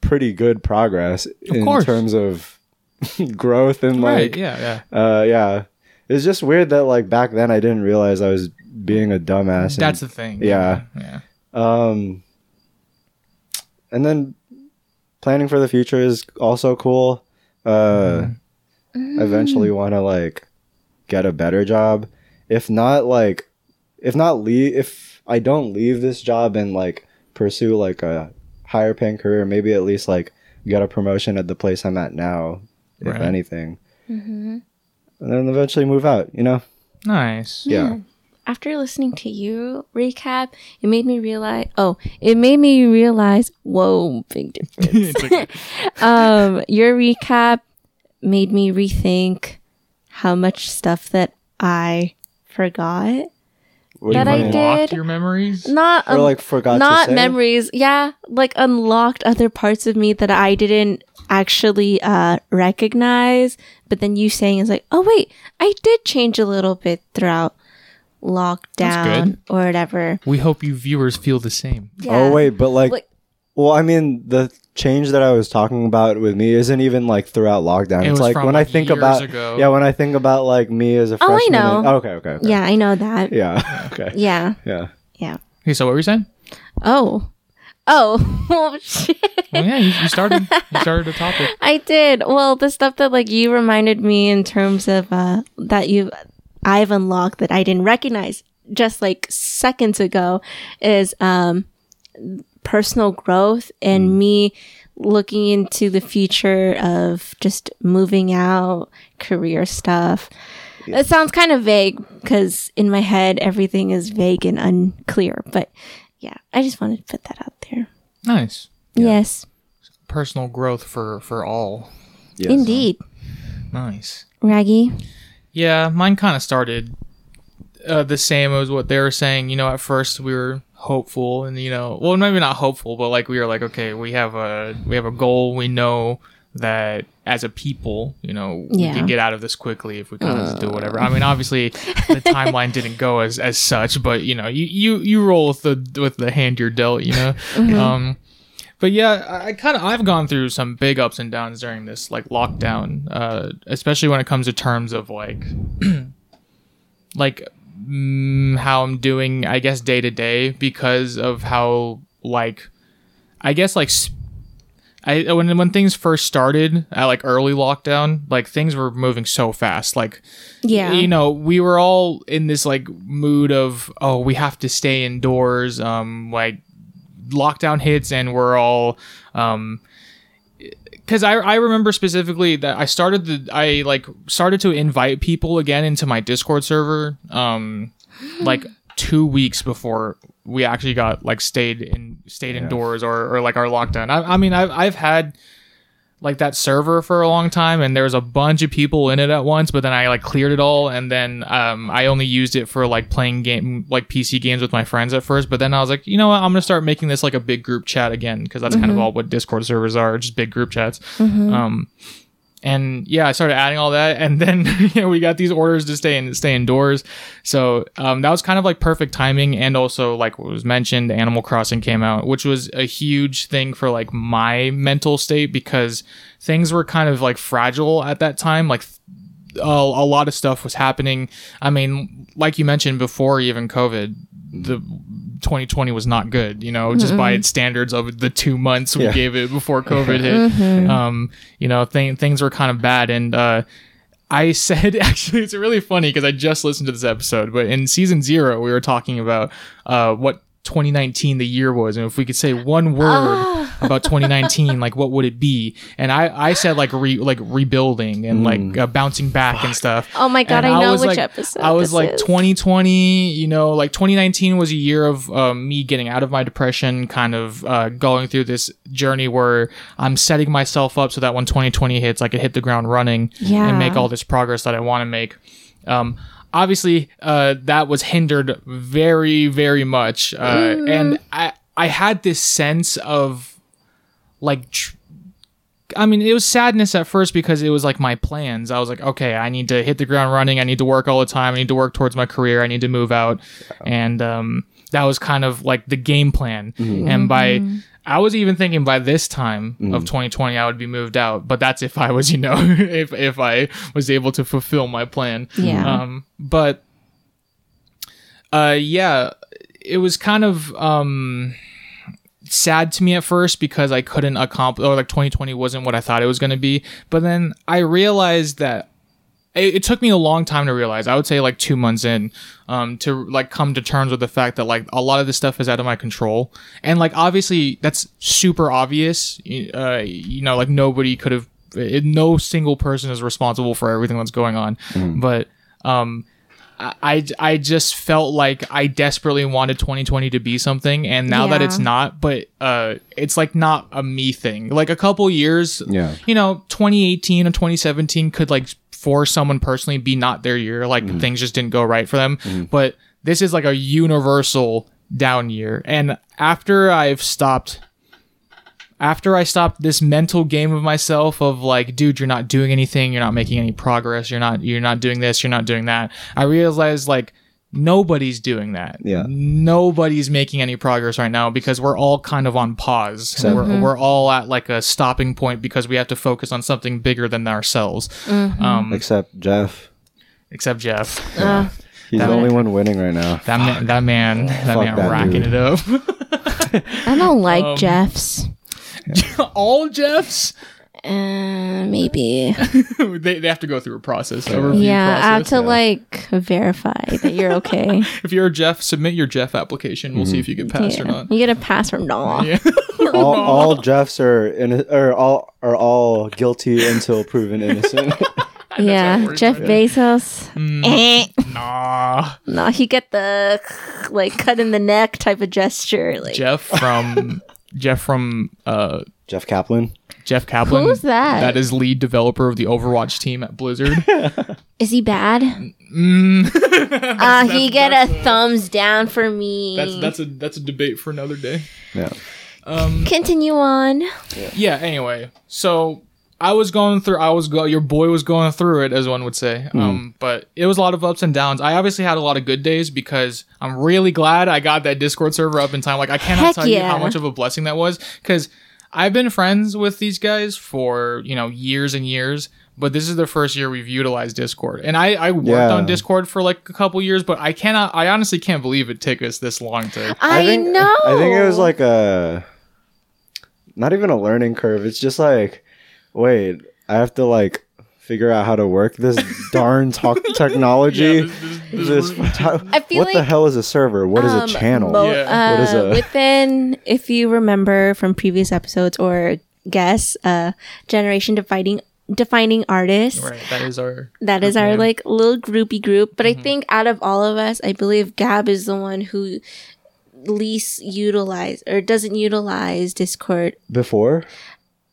pretty good progress in course. terms of growth and right. like Yeah. Yeah. uh yeah. It's just weird that like back then I didn't realize I was being a dumbass. and- That's the thing. Yeah. Yeah. um and then planning for the future is also cool. Uh eventually want to like get a better job. If not like if not leave if I don't leave this job and like pursue like a higher paying career, maybe at least like get a promotion at the place I'm at now, if anything. Mm-hmm. And then eventually move out, you know? Nice. Yeah. After listening to you recap, it made me realize. Oh, it made me realize. Whoa, big difference. It's okay. um, your recap made me rethink how much stuff that I forgot. What That I did. Your memories. Not Or um, like forgot not to say? memories. Yeah, like unlocked other parts of me that I didn't actually uh recognize. But then you saying is like, oh wait, I did change a little bit throughout lockdown or whatever. We hope you viewers feel the same. Yeah. Oh wait, but like, Like- well, I mean, the change that I was talking about with me isn't even like throughout lockdown. It it's was like from, when like, I think years about ago. yeah, when I think about like me as a freshman. Oh, I freshman. know. in- okay, okay, okay. Yeah, I know that. Yeah. okay. Yeah, Yeah. yeah. Okay, so what were you saying? Oh, oh, oh shit. Well, yeah, you, you started. You started the topic. I did. Well, the stuff that like you reminded me in terms of uh that you I've unlocked that I didn't recognize just like seconds ago is um personal growth and me looking into the future of just moving out, career stuff. It sounds kind of vague because in my head everything is vague and unclear, but yeah, I just wanted to put that out there. Nice. Yes, Personal growth for for all. Yes. indeed. Nice. Raggy. Yeah, mine kind of started uh, the same as what they were saying. You know, at first we were hopeful, and you know, well, maybe not hopeful, but like we were like, okay, we have a we have a goal. We know that as a people, you know, Yeah. we can get out of this quickly if we kind of do whatever. I mean, obviously, the timeline didn't go as as such, but you know, you you you roll with the with the hand you're dealt. You know. Um, but yeah, I, I kind of I've gone through some big ups and downs during this like lockdown, uh, especially when it comes to terms of like, like mm, how I'm doing, I guess day to day because of how like, I guess like. Sp- I when when things first started at like early lockdown, like things were moving so fast. Like Yeah. you know, we were all in this like mood of oh, we have to stay indoors. Um, like lockdown hits, and we're all um, because I I remember specifically that I started the I like started to invite people again into my Discord server. Um, like two weeks before we actually got like stayed in stayed indoors or or like our lockdown. I I mean I've I've had like that server for a long time and there was a bunch of people in it at once but then i like cleared it all and then um, i only used it for like playing game like pc games with my friends at first but then i was like you know what? I'm gonna start making this like a big group chat again because that's kind of all what discord servers are just big group chats. Um, and yeah, I started adding all that, and then you know we got these orders to stay in stay indoors. So um, that was kind of like perfect timing, and also like what was mentioned, Animal Crossing came out, which was a huge thing for like my mental state because things were kind of like fragile at that time. Like a, a lot of stuff was happening. I mean, like you mentioned before, even COVID, the 2020 was not good. You know, just by its standards of the two months we Yeah. gave it before COVID hit. Um, you know, th- things were kind of bad, and uh, I said actually, it's really funny because I just listened to this episode, but in season zero, we were talking about uh, what 2019 the year was, and if we could say one word about 2019, like what would it be? And I, I said like re, like rebuilding and like uh, bouncing back and stuff. Oh my god, And I know was which like, episode. I was this like is. 2020, you know, like 2019 was a year of um, me getting out of my depression, kind of uh, going through this journey where I'm setting myself up so that when 2020 hits, I could hit the ground running Yeah. and make all this progress that I want to make. Um, obviously, uh, that was hindered very, very much, uh, and I I had this sense of like. Tr- I mean, it was sadness at first because it was like my plans. I was like, okay, I need to hit the ground running. I need to work all the time. I need to work towards my career. I need to move out. And um, that was kind of like the game plan. And by I was even thinking by this time Mm. of 2020 I would be moved out, but that's if I was, you know, if if I was able to fulfill my plan. Yeah. Um, but uh, yeah, it was kind of um sad to me at first because I couldn't accomplish or like 2020 wasn't what I thought it was going to be. But then I realized that it, it took me a long time to realize. I would say like two months in, um, to like come to terms with the fact that like a lot of this stuff is out of my control, and like obviously that's super obvious. Uh, you know, like nobody could have. It, no single person is responsible for everything that's going on, but um. I, I just felt like I desperately wanted 2020 to be something, and now that it's not, but uh, it's like not a me thing. Like a couple years, Yeah. you know, 2018 and 2017 could like for someone personally be not their year. Like mm-hmm. things just didn't go right for them. Mm-hmm. But this is like a universal down year. And after I've stopped, after I stopped this mental game of myself of like, dude, you're not doing anything. You're not making any progress. You're not, you're not doing this. You're not doing that. I realized like, Nobody's doing that. Yeah. Nobody's making any progress right now because we're all kind of on pause. We're, we're all at like a stopping point because we have to focus on something bigger than ourselves. Um, Except Jeff. except Jeff. Uh, He's That- the only one winning right now. That man, that man, that Fuck man that racking dude. it up. I don't like Um, Jeffs. all Jeffs. Uh, maybe. they, they have to go through a process. A review yeah, I have process. to like verify that you're okay. If you're a Jeff, submit your Jeff application. We'll see if you get passed or not. You get a pass from Nah. Yeah. All, all Jeffs are in, or all are all guilty until proven innocent. Yeah, Jeff right? Bezos. Eh. nah. No, he get the like cut in the neck type of gesture. Like, Jeff from Jeff from uh Jeff Kaplan. Jeff Kaplan. Who's that? That is lead developer of the Overwatch team at Blizzard. is he bad? mm. Uh, he get a thumbs down for me. That's that's a that's a debate for another day. Yeah. Continue on. Yeah. Anyway, so I was going through. I was go. Your boy was going through it, as one would say. Hmm. Um, but it was a lot of ups and downs. I obviously had a lot of good days because I'm really glad I got that Discord server up in time. Like I cannot Heck tell you how much of a blessing that was because I've been friends with these guys for you know years and years. But this is the first year we've utilized Discord, and I, I worked Yeah. on Discord for like a couple years, but I cannot, I honestly can't believe it took us this long to. I, think, know. I think it was like a, not even a learning curve. It's just like, wait, I have to like figure out how to work this darn talk technology. Yeah, this- this- this This- how- I feel what the hell is a server? What is um, a channel? mo- Yeah. uh, What is a- within, if you remember from previous episodes or guess, uh, generation defining defining artists. Right, that is our. That is our name. like little groupie group. But Mm-hmm. I think out of all of us, I believe Gab is the one who least utilize or doesn't utilize Discord Before?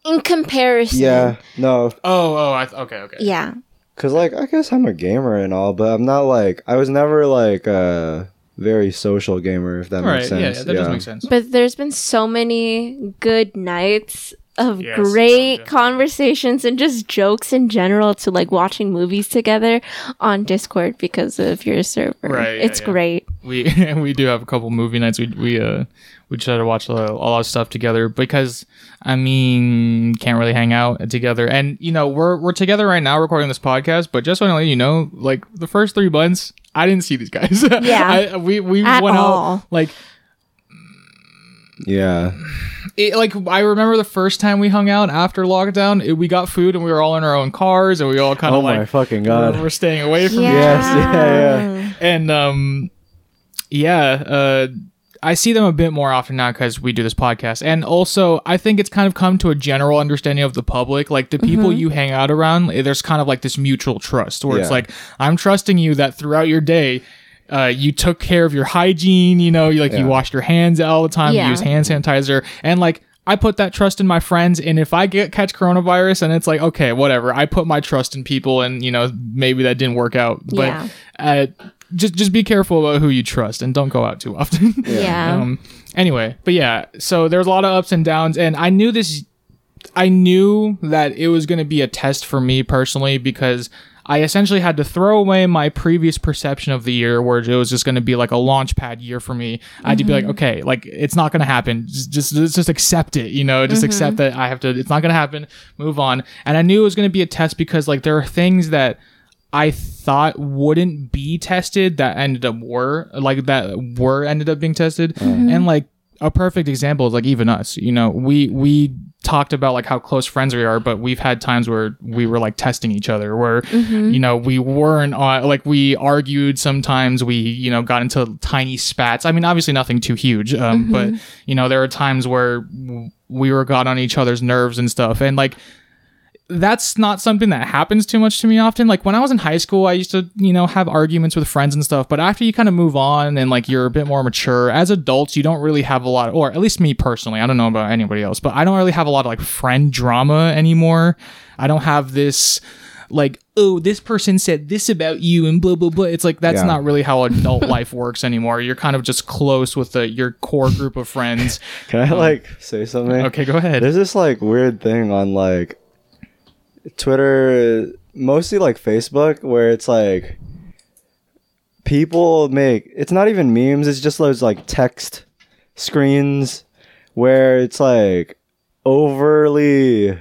In comparison. Yeah, no, Oh, oh, I th- okay, okay. Yeah. cause like I guess I'm a gamer and all, but I'm not like I was never like a very social gamer. If that All right, makes yeah, sense. yeah, that does make sense. But there's been so many good nights of Yes, great conversations and just jokes in general to like watching movies together on Discord because of your server. Right, yeah, it's yeah. great. We we do have a couple movie nights. We we uh we try to watch a, a lot of stuff together because I mean can't really hang out together. And you know we're we're together right now recording this podcast. But just want to let you know, like the first three months, I didn't see these guys. Yeah. I, we we At went all. out like Yeah, it, like I remember the first time we hung out after lockdown. It, we got food and we were all in our own cars and we all kind Oh of my like fucking we're, god. we're staying away from Yeah. Yes, yeah, yeah. and um yeah uh i see them a bit more often now because we do this podcast and also i think it's kind of come to a general understanding of the public like the people you hang out around eh, there's kind of like this mutual trust where it's like i'm trusting you that throughout your day uh, you took care of your hygiene, you know, you like you Yeah. washed your hands all the time, Yeah. you use hand sanitizer, and like I put that trust in my friends, and if I get catch coronavirus, and it's like okay, whatever, I put my trust in people, and you know maybe that didn't work out, but Yeah. uh, just just be careful about who you trust, and don't go out too often. Yeah. um. Anyway, but yeah, so there's a lot of ups and downs, and I knew this. I knew that it was going to be a test for me personally because I essentially had to throw away my previous perception of the year where it was just going to be like a launch pad year for me. I had to be like, mm-hmm. okay, like it's not going to happen. Just, just, just accept it, you know, just accept mm-hmm. that I have to, it's not going to happen, move on. And I knew it was going to be a test because like there are things that I thought wouldn't be tested that ended up were like that were ended up being tested. Mm-hmm. And like a perfect example is like even us, you know, we, we, talked about like how close friends we are but we've had times where we were like testing each other where you know we weren't uh, like we argued sometimes we you know got into tiny spats. I mean obviously nothing too huge um, but you know there are times where we were got on each other's nerves and stuff and like that's not something that happens too much to me often. Like when I was in high school, I used to, you know, have arguments with friends and stuff. But after you kind of move on and like you're a bit more mature, as adults, you don't really have a lot, or at least me personally, I don't know about anybody else, but I don't really have a lot of like friend drama anymore. I don't have this like, oh, this person said this about you and blah blah blah. It's like that's Yeah. not really how adult life works anymore. You're kind of just close with the, your core group of friends. Can I um, like say something? Okay, go ahead. There's this like weird thing on like Twitter, mostly like Facebook, where it's like people make it's not even memes, it's just those like text screens where it's like overly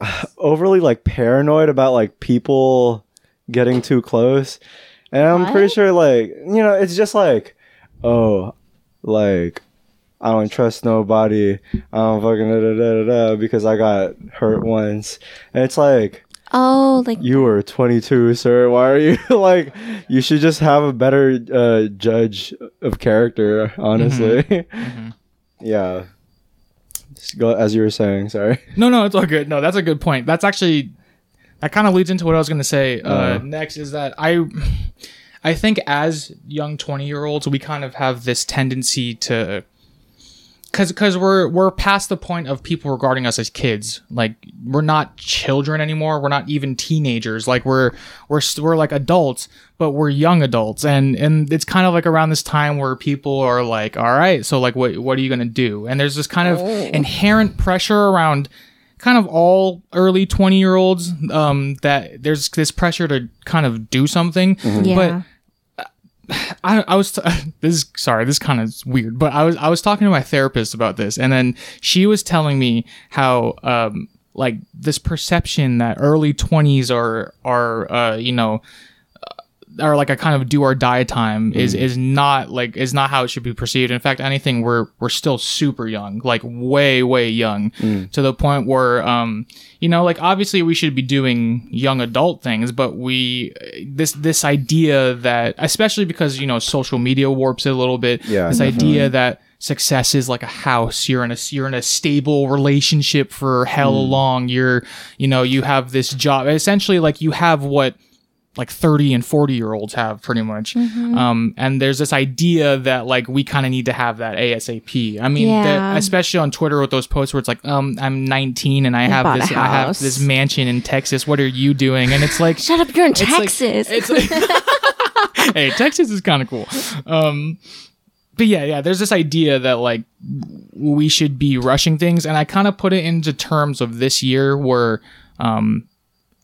overly like paranoid about like people getting too close. And I'm pretty sure like you know, it's just like oh like I don't trust nobody. I don't fucking da da da da da because I got hurt once. And it's like, Oh, like you were 22, sir. Why are you like, you should just have a better uh, judge of character, honestly. Mhm. yeah. Just go as you were saying, sorry. No, no, it's all good. No, that's a good point. That's actually that kind of leads into what I was going to say. Uh, Uh. next is that I, I think as young twenty year olds, we kind of have this tendency to, because because we're we're past the point of people regarding us as kids. Like we're not children anymore. We're not even teenagers. Like we're we're we're like adults, but we're young adults, and and it's kind of like around this time where people are like, all right, so like what what are you gonna do? And there's this kind of inherent pressure around kind of all early 20 year olds um that there's this pressure to kind of do something yeah. I, I was this is sorry this kind of weird but I was I was talking to my therapist about this and then she was telling me how um like this perception that early 20s are are uh you know are like a kind of do or die time is mm. is not like is not how it should be perceived. In fact, anything we're we're still super young, like way way young, mm. to the point where um you know like obviously we should be doing young adult things, but we this this idea that especially because you know social media warps it a little bit. Yeah, this definitely. idea that success is like a house you're in a you're in a stable relationship for hell mm. long you're you know you have this job essentially like you have what like 30 and 40 year olds have pretty much um and there's this idea that like we kind of need to have that asap i mean Yeah. that, especially on twitter with those posts where it's like um i'm 19 and i have this i have this mansion in texas what are you doing and it's like Shut up, you're in it's like- Texas. it's like, hey, Texas is kind of cool. Um, but yeah, yeah, there's this idea that like we should be rushing things, and I kind of put it into terms of this year where um,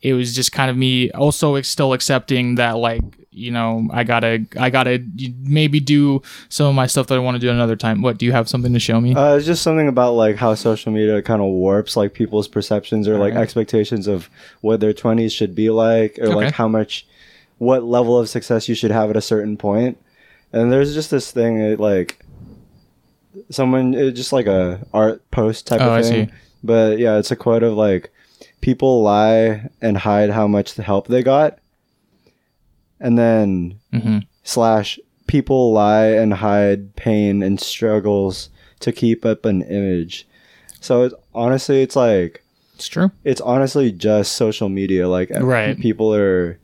it was just kind of me also still accepting that like you know I gotta I gotta maybe do some of my stuff that I want to do another time. What do you have something to show me? Uh, it's just something about like how social media kind of warps like people's perceptions or like Alright. expectations of what their 20s should be like or Okay. like how much what level of success you should have at a certain point and there's just this thing it, like someone it, just like a art post type Oh, of thing see. but yeah it's a quote of like people lie and hide how much help they got and then hmm slash people lie and hide pain and struggles to keep up an image. So it's, honestly, it's like It's true. it's honestly just social media. Like uh, Right. people are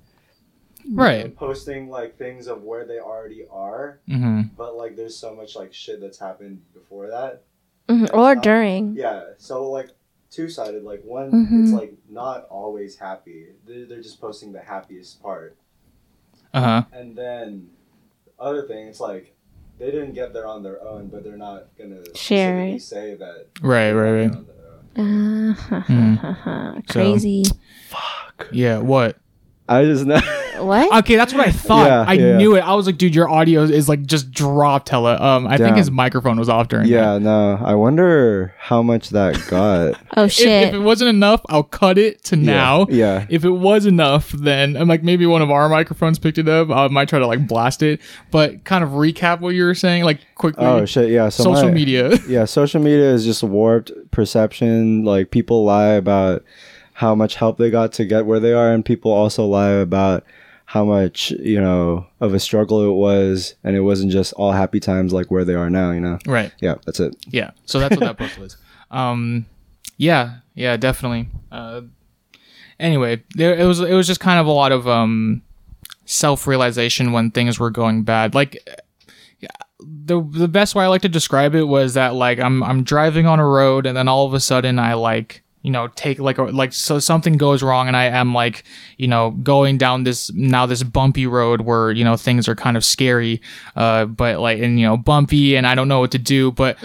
Right. posting like things of where they already are, hmm but like there's so much like shit that's happened before that. Mhm, Or during. Yeah. So like two sided. Like one, Mhm. it's like not always happy. They're, they're just posting the happiest part. Uh huh. And then the other thing, it's like they didn't get there on their own, but they're not gonna Share it. say that. Right. they Right. got Right. there on their own. Uh, So- Crazy. Yeah. What? I just know. What? Okay, that's what I thought. Yeah, I yeah. knew it. I was like, dude, your audio is like just dropped hella. Um, I think his microphone was off during. that. yeah, no. I wonder how much that got. oh shit. if it wasn't enough, I'll cut it to now. yeah. If it was enough, then I'm like maybe one of our microphones picked it up. I might try to like blast it, but kind of recap what you were saying, like quickly. Oh shit, yeah. So Social my- media. Yeah, social media is just warped perception. Like people lie about how much help they got to get where they are, and people also lie about how much you know of a struggle it was, and it wasn't just all happy times like where they are now. You know. right. Yeah, that's it. Yeah. So that's what that book was. Um, yeah, yeah, definitely. Uh, anyway, there it was. It was just kind of a lot of um self realization when things were going bad. Like the the best way I like to describe it was that like I'm I'm driving on a road and then all of a sudden I like you know take like a, like so something goes wrong and I am like you know going down this now this bumpy road where you know things are kind of scary uh but like and you know bumpy and I don't know what to do. But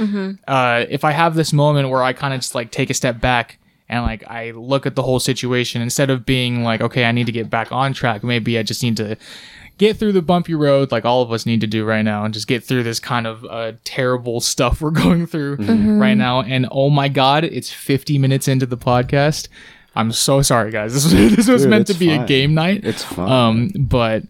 uh if I have this moment where I kind of just like take a step back and like I look at the whole situation instead of being like okay I need to get back on track. Maybe I just need to get through the bumpy road like all of us need to do right now and just get through this kind of uh, terrible stuff we're going through right now. And oh my god it's 50 minutes into the podcast. I'm so sorry guys. This was, this was Dude, meant to it's be a game night. It's fine. um but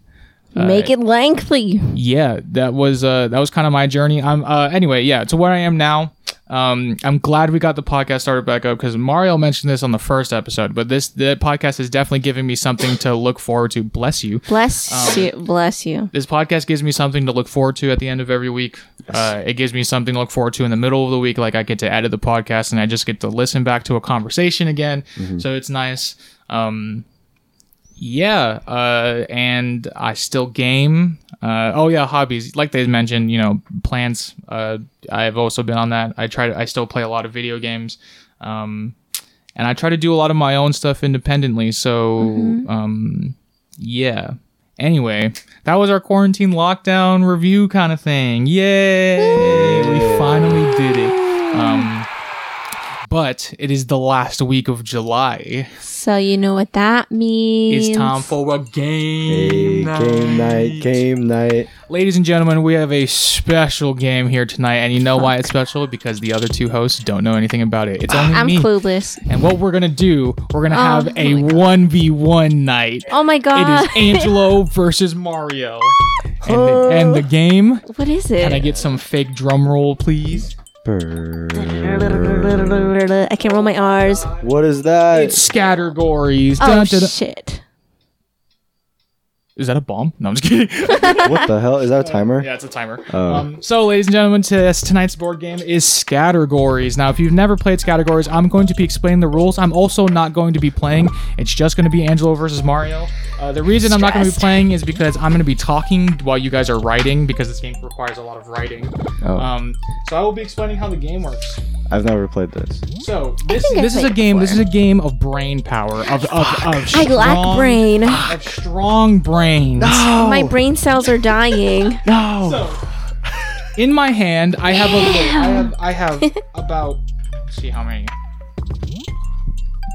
Make it lengthy. yeah that was uh that was kind of my journey. I'm uh anyway yeah to where i am now um i'm glad we got the podcast started back up because mario mentioned this on the first episode but this the podcast is definitely giving me something to look forward to bless you Bless Um, you. Bless you. this podcast gives me something to look forward to at the end of every week. Uh, it gives me something to look forward to in the middle of the week. Like I get to edit the podcast and I just get to listen back to a conversation again. So it's nice. Um, yeah. Uh, and I still game. Uh, oh yeah, hobbies. Like they mentioned, you know, plants. Uh, I've also been on that. I try to, I still play a lot of video games. Um, and I try to do a lot of my own stuff independently. So, um, yeah. Anyway, that was our quarantine lockdown review kind of thing. Yay! We finally but it is the last week of July. So you know what that means. It's time for a game Hey, night. game night, game night. Ladies and gentlemen, we have a special game here tonight, and you know why it's special? Because the other two hosts don't know anything about it. It's only I'm me. clueless. And what we're gonna do, we're gonna Oh, have a one v one night. Oh my god. It is Angelo versus Mario. And the, and the game. what is it? Can I get some fake drum roll, please? Brr. I can't roll my R's. What is that? It's Scattergories. Oh shit. Is that a bomb? No, I'm just kidding. what the hell? Is that a timer? yeah, it's a timer. Oh. Um, so, ladies and gentlemen, to, tonight's board game is Scattergories. Now, if you've never played Scattergories, I'm going to be explaining the rules. I'm also not going to be playing. It's just going to be Angelo versus Mario. Uh, the reason I'm not going to be playing is because I'm going to be talking while you guys are writing because this game requires a lot of writing. Oh. Um, so I will be explaining how the game works. I've never played this. So this think I've this is a played game. This is before. a game of brain power of of, of I strong, lack brain. of strong brains. My brain cells are dying. No. So, in my hand, I have a I have I have about let's see how many.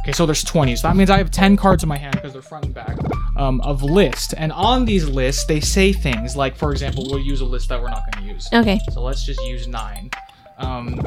Okay, so there's 20. So that means I have 10 cards in my hand because they're front and back um, of list. And on these lists, they say things like, for example, we'll use a list that we're not going to use. Okay. So let's just use nine. Um,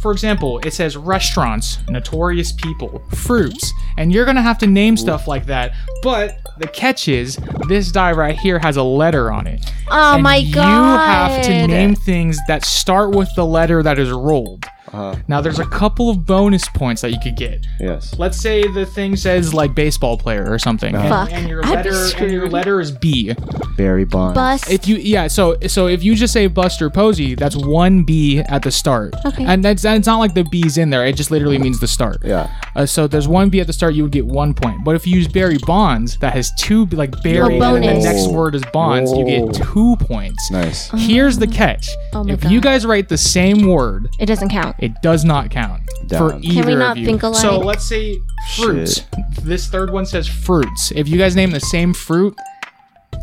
for example, it says restaurants, notorious people, fruits, and you're gonna have to name stuff like that. But the catch is, this die right here has a letter on it. Oh And my god! you have to name things that start with the letter that is rolled. Uh, Now, there's a couple of bonus points that you could get. yes. Let's say the thing says like baseball player or something, and, Fuck, and your I'd letter and your letter is B. Barry Bonds. Bus. If you yeah, so so if you just say Buster Posey, that's one B at the start. Okay. And that's and it's not like the B's in there. It just literally means the start. Yeah. Uh, so there's one B at the start, you would get one point. But if you use Barry Bonds, that has two like Barry, and then the next word is Bonds, you get two points. Nice. Here's the catch: Oh my if you guys write the same word, it doesn't count. It does not count for Damn. either we not of you. think alike? So let's say fruits. Shit. This third one says fruits. If you guys name the same fruit,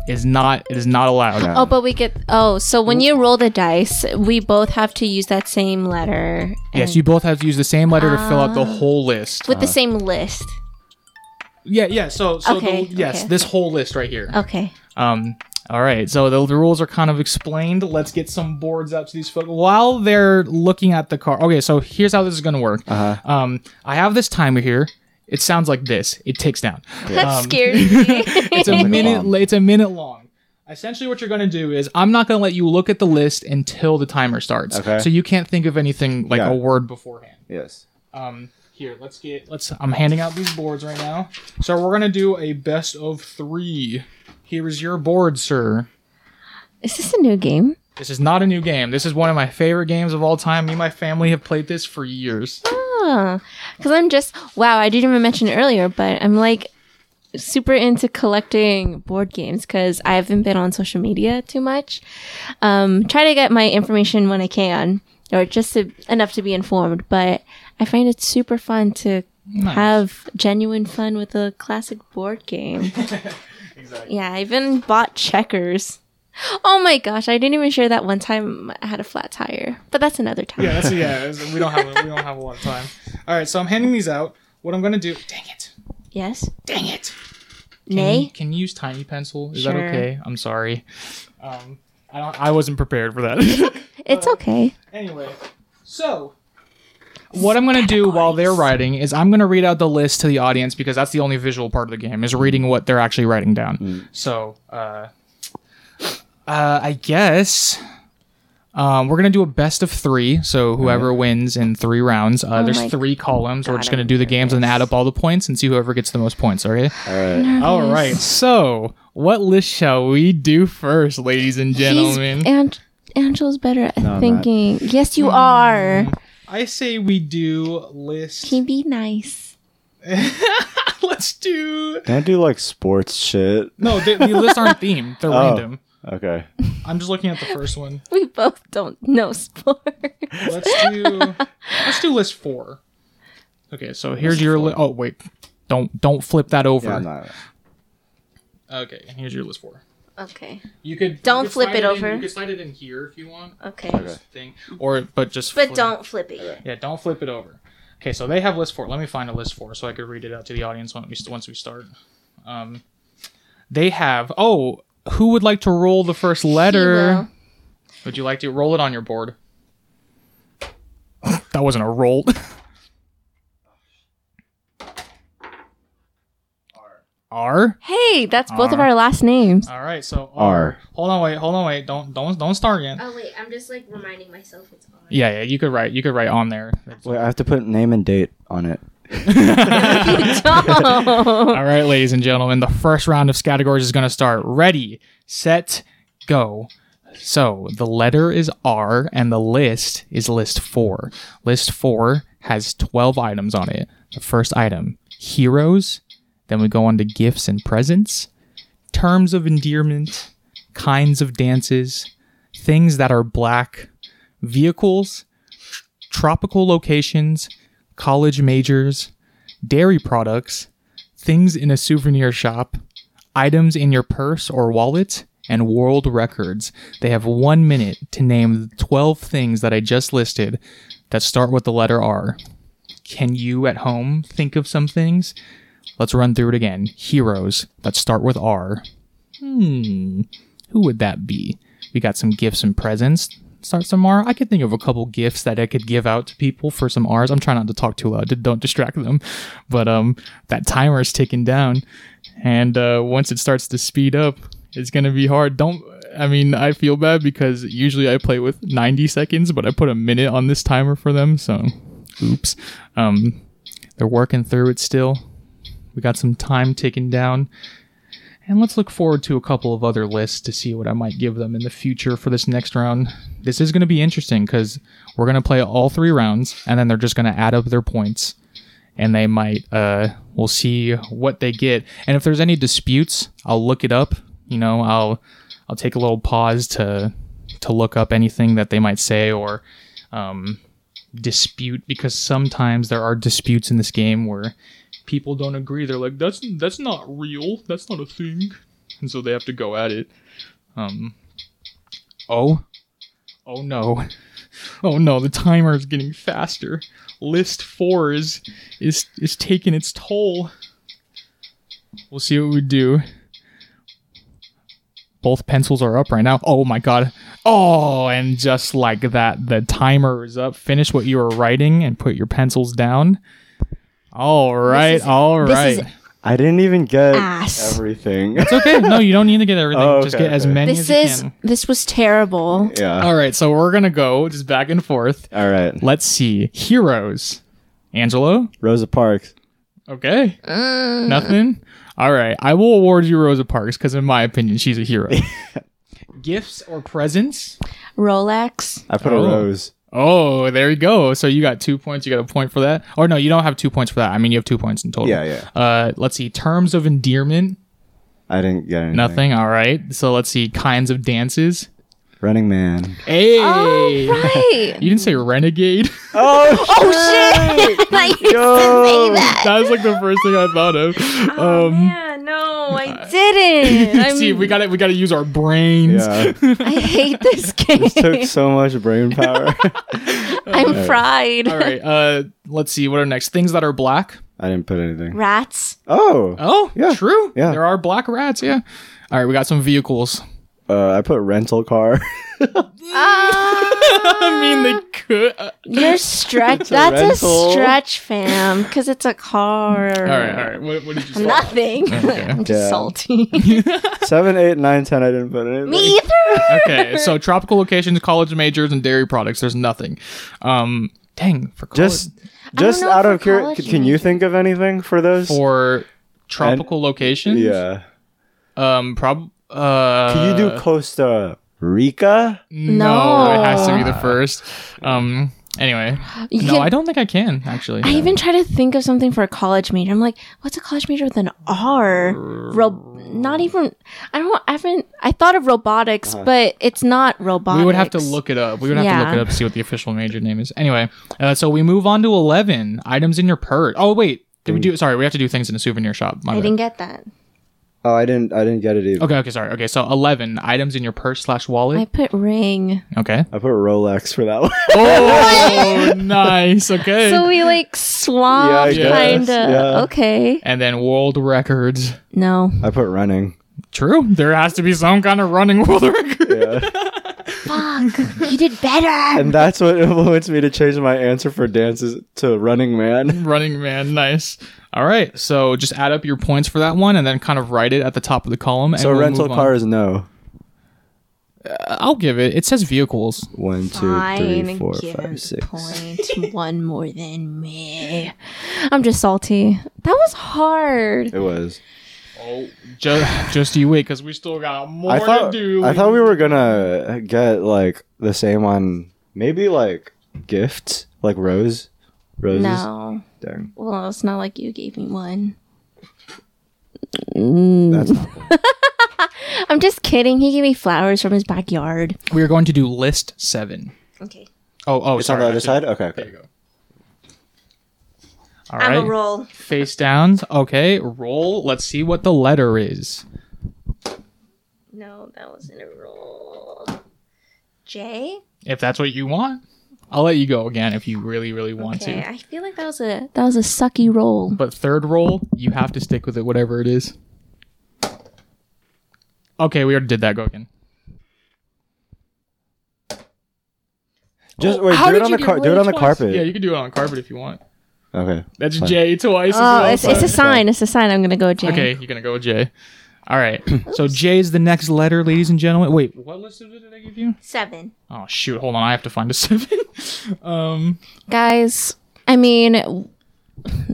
is not it is not allowed. Yeah. Oh, but we get. Oh, so when you roll the dice, we both have to use that same letter. Yes, you both have to use the same letter to fill out the Ah. whole list. with the same list. Yeah, yeah. So, so Okay, the, yes, okay, this whole list right here. Okay. Um. All right. So the, the rules are kind of explained. Let's get some boards out to these folks while they're looking at the car. Okay. So here's how this is gonna work. Uh-huh. Um. I have this timer here. It sounds like this. It ticks down. That Um, scares me. It's a minute. bomb. It's a minute long. Essentially, what you're gonna do is I'm not gonna let you look at the list until the timer starts. Okay. So you can't think of anything like Yeah. a word beforehand. Yes. Um, here, let's get let's. I'm handing out these boards right now. So we're gonna do a best of three. Here is your board, sir. Is this a new game? This is not a new game. This is one of my favorite games of all time. Me and my family have played this for years. Oh, because I'm just wow. I didn't even mention it earlier, but I'm like super into collecting board games because I haven't been on social media too much. Um, try to get my information when I can, or just to, enough to be informed. But I find it super fun to have genuine fun with a classic board game. Yeah, I even bought checkers. Oh my gosh, I didn't even share that one time I had a flat tire. But that's another time. Yeah, that's yeah. We don't have we don't have a lot of time. All right, so I'm handing these out. What I'm gonna do? Dang it! Yes. Dang it! Can Nay. You, can you use tiny pencil? Is that okay? I'm sorry. Um, I don't. I wasn't prepared for that. It's okay. Anyway, so what I'm going to do while they're writing is I'm going to read out the list to the audience because that's the only visual part of the game is reading what they're actually writing down. So, uh, uh, I guess um, we're going to do a best of three. So whoever wins in three rounds, uh, there's my three columns. We're just going to I'm do the games and add up all the points and see whoever gets the most points. Okay. All right. All right. So what list shall we do first, ladies and gentlemen? He's, and Angel's better at I'm not. thinking. Yes, you are. I say we do list. Can be nice? Let's do. Don't do like sports shit? No, the, the lists aren't themed. They're Oh. random. Okay. I'm just looking at the first one. We both don't know sports. Let's do. let's do list four. Okay, so here's your. Li- oh wait, don't don't flip that over. Yeah, I'm not. Okay, here's your list four. Okay. You could Don't you could flip slide it in- over. you could slide it in here if you want. Okay. This Thing or but just. But flip- don't flip it yet. Yeah, don't flip it over. Okay, so they have list four. Let me find a list four so I could read it out to the audience when we, once we start. Um, they have. Oh, who would like to roll the first letter? Would you like to roll it on your board? that wasn't a roll. R. Hey, that's both of R. our last names. All right, so R. Hold on, wait, hold on, wait. Don't don't don't start yet. Oh wait, I'm just like reminding myself it's R. Yeah, yeah. You could write. You could write on there. Wait, I have to put name and date on it. All right, ladies and gentlemen, the first round of categories is going to start. Ready, set, go. So the letter is R, and the list is list four. List four has 12 items on it. The first item, heroes. Then we go on to gifts and presents, terms of endearment, kinds of dances, things that are black, vehicles, tropical locations, college majors, dairy products, things in a souvenir shop, items in your purse or wallet, and world records. They have one minute to name the 12 things that I just listed that start with the letter R. Can you at home think of some things? Let's run through it again. Heroes that start with R. Hmm, who would that be? We got some gifts and presents. Start some R. I could think of a couple gifts that I could give out to people for some R's. I'm trying not to talk too loud. Don't distract them. But um, that timer is ticking down, and uh, once it starts to speed up, it's gonna be hard. Don't. I mean, I feel bad because usually I play with 90 seconds, but I put a minute on this timer for them. So, oops. Um, they're working through it still. We got some time taken down. And let's look forward to a couple of other lists to see what I might give them in the future for this next round. This is going to be interesting because we're going to play all three rounds and then they're just going to add up their points. And they might, uh, we'll see what they get. And if there's any disputes, I'll look it up. You know, I'll, I'll take a little pause to, to look up anything that they might say or, um, dispute because sometimes there are disputes in this game where people don't agree. They're like, "That's that's not real. That's not a thing," and so they have to go at it. Um. Oh. Oh no. Oh no. The timer is getting faster. List four is is is taking its toll. We'll see what we do. Both pencils are up right now. Oh my god. Oh, and just like that, the timer is up. Finish what you were writing and put your pencils down. All right, is- all this is- I didn't even get Ass. everything. It's okay. No, you don't need to get everything. Oh, Just okay, get as many This as is you can. this is this was terrible. yeah. All right, so we're gonna go just back and forth. All right. Let's see. Heroes. Angelo? Rosa Parks. Okay. Mm. Nothing? All right. I will award you Rosa Parks because, in my opinion, she's a hero. Gifts or presents? Rolex. I put Oh. a rose. Oh, there you go. So you got two points. You got a point for that. Or no, you don't have two points for that. I mean, you have two points in total. Yeah, yeah. Uh, let's see. Terms of endearment. I didn't get anything. Nothing. All right. So let's see. Kinds of dances. Running Man. Hey. Oh right. You didn't say renegade. Oh, oh shit! I used to Yo. say that. that was like the first thing I thought of. Oh Um, man, no, I didn't. I'm, see, we got to We got to use our brains. Yeah. I hate this game. This took so much brain power. I'm fried. All right. Uh, let's see. What are next things that are black? I didn't put anything. Rats. Oh. Oh, Yeah. true. Yeah. there are black rats. Yeah. All right, we got some vehicles. Uh, I put rental car. I mean, they could. You're stretch. It's a That's a stretch, fam. Because it's a car. all right, all right. What, what did you say? Nothing. Okay. I'm just Yeah. salty. Seven, eight, nine, ten. I didn't put anything. Me either. okay, so tropical locations, college majors, and dairy products. There's nothing. Um, dang, for college, Just, just know out for of curiosity, college can you major. think of anything for those? for tropical locations. yeah. Um, prob. Uh, Can you do Costa Rica? No, it has to be the first. Um. Anyway, You no, can- I don't think I can actually. I even try to think of something for a college major. I'm like, what's a college major with an R? Ro- not even. I don't. I haven't. I thought of robotics, but it's not robotics. We would have to look it up. We would have to look Yeah. it up to see what the official major name is. Anyway, uh, so we move on to eleven items in your purse. Oh wait, did we do? Sorry, we have to do things in a souvenir shop. My I bad. didn't get that. Oh, I didn't. I didn't get it either. Okay, okay, sorry. Okay, so eleven items in your purse slash wallet. I put ring. Okay. I put Rolex for that one. Oh, nice. Okay. So we like swap, guess, kind of. yeah. Okay. and then world records. No. I put running. True. There has to be some kind of running world record. Yeah. Fuck. you did better. and that's what influenced me to change my answer for dances to Running Man. running man. Nice. All right. So just add up your points for that one, and then kind of write it at the top of the column. And So we'll rental move on. car is no. Uh, I'll give it. It says vehicles. One, two, three, Fine. four, give five, six. Point. One more than me. I'm just salty. That was hard. It was. Oh, just just you wait, because we still got more I thought. to do. I thought we were gonna get like the same on maybe like gifts, like rose, roses. No. Dang, Well, it's not like you gave me one. Mm. that's not cool. I'm just kidding. He gave me flowers from his backyard. we are going to do list seven. Okay. Oh, oh, It's sorry. on the other actually- side. Okay, There you okay. go. All I'm right. a roll. Face downs. Okay. Roll. Let's see what the letter is. No, that wasn't a roll. J. If that's what you want, I'll let you go again if you really, really want Okay, to. I feel like that was a that was a sucky roll. But third roll, you have to stick with it, whatever it is. Okay, we already did that. Go again. Just Oh, wait. how Do it did on you the get car. Do it rolled on the twice? carpet. Yeah, you can do it on the carpet if you want. Okay. That's Fine. J twice. as Oh, well, it's, it's a sign. It's a sign. I'm gonna go J. Okay, you're gonna go with J. All right. so J is the next letter, ladies and gentlemen. Wait, what list did I give you? Seven. Oh shoot, hold on. I have to find a seven. um, Guys, I mean,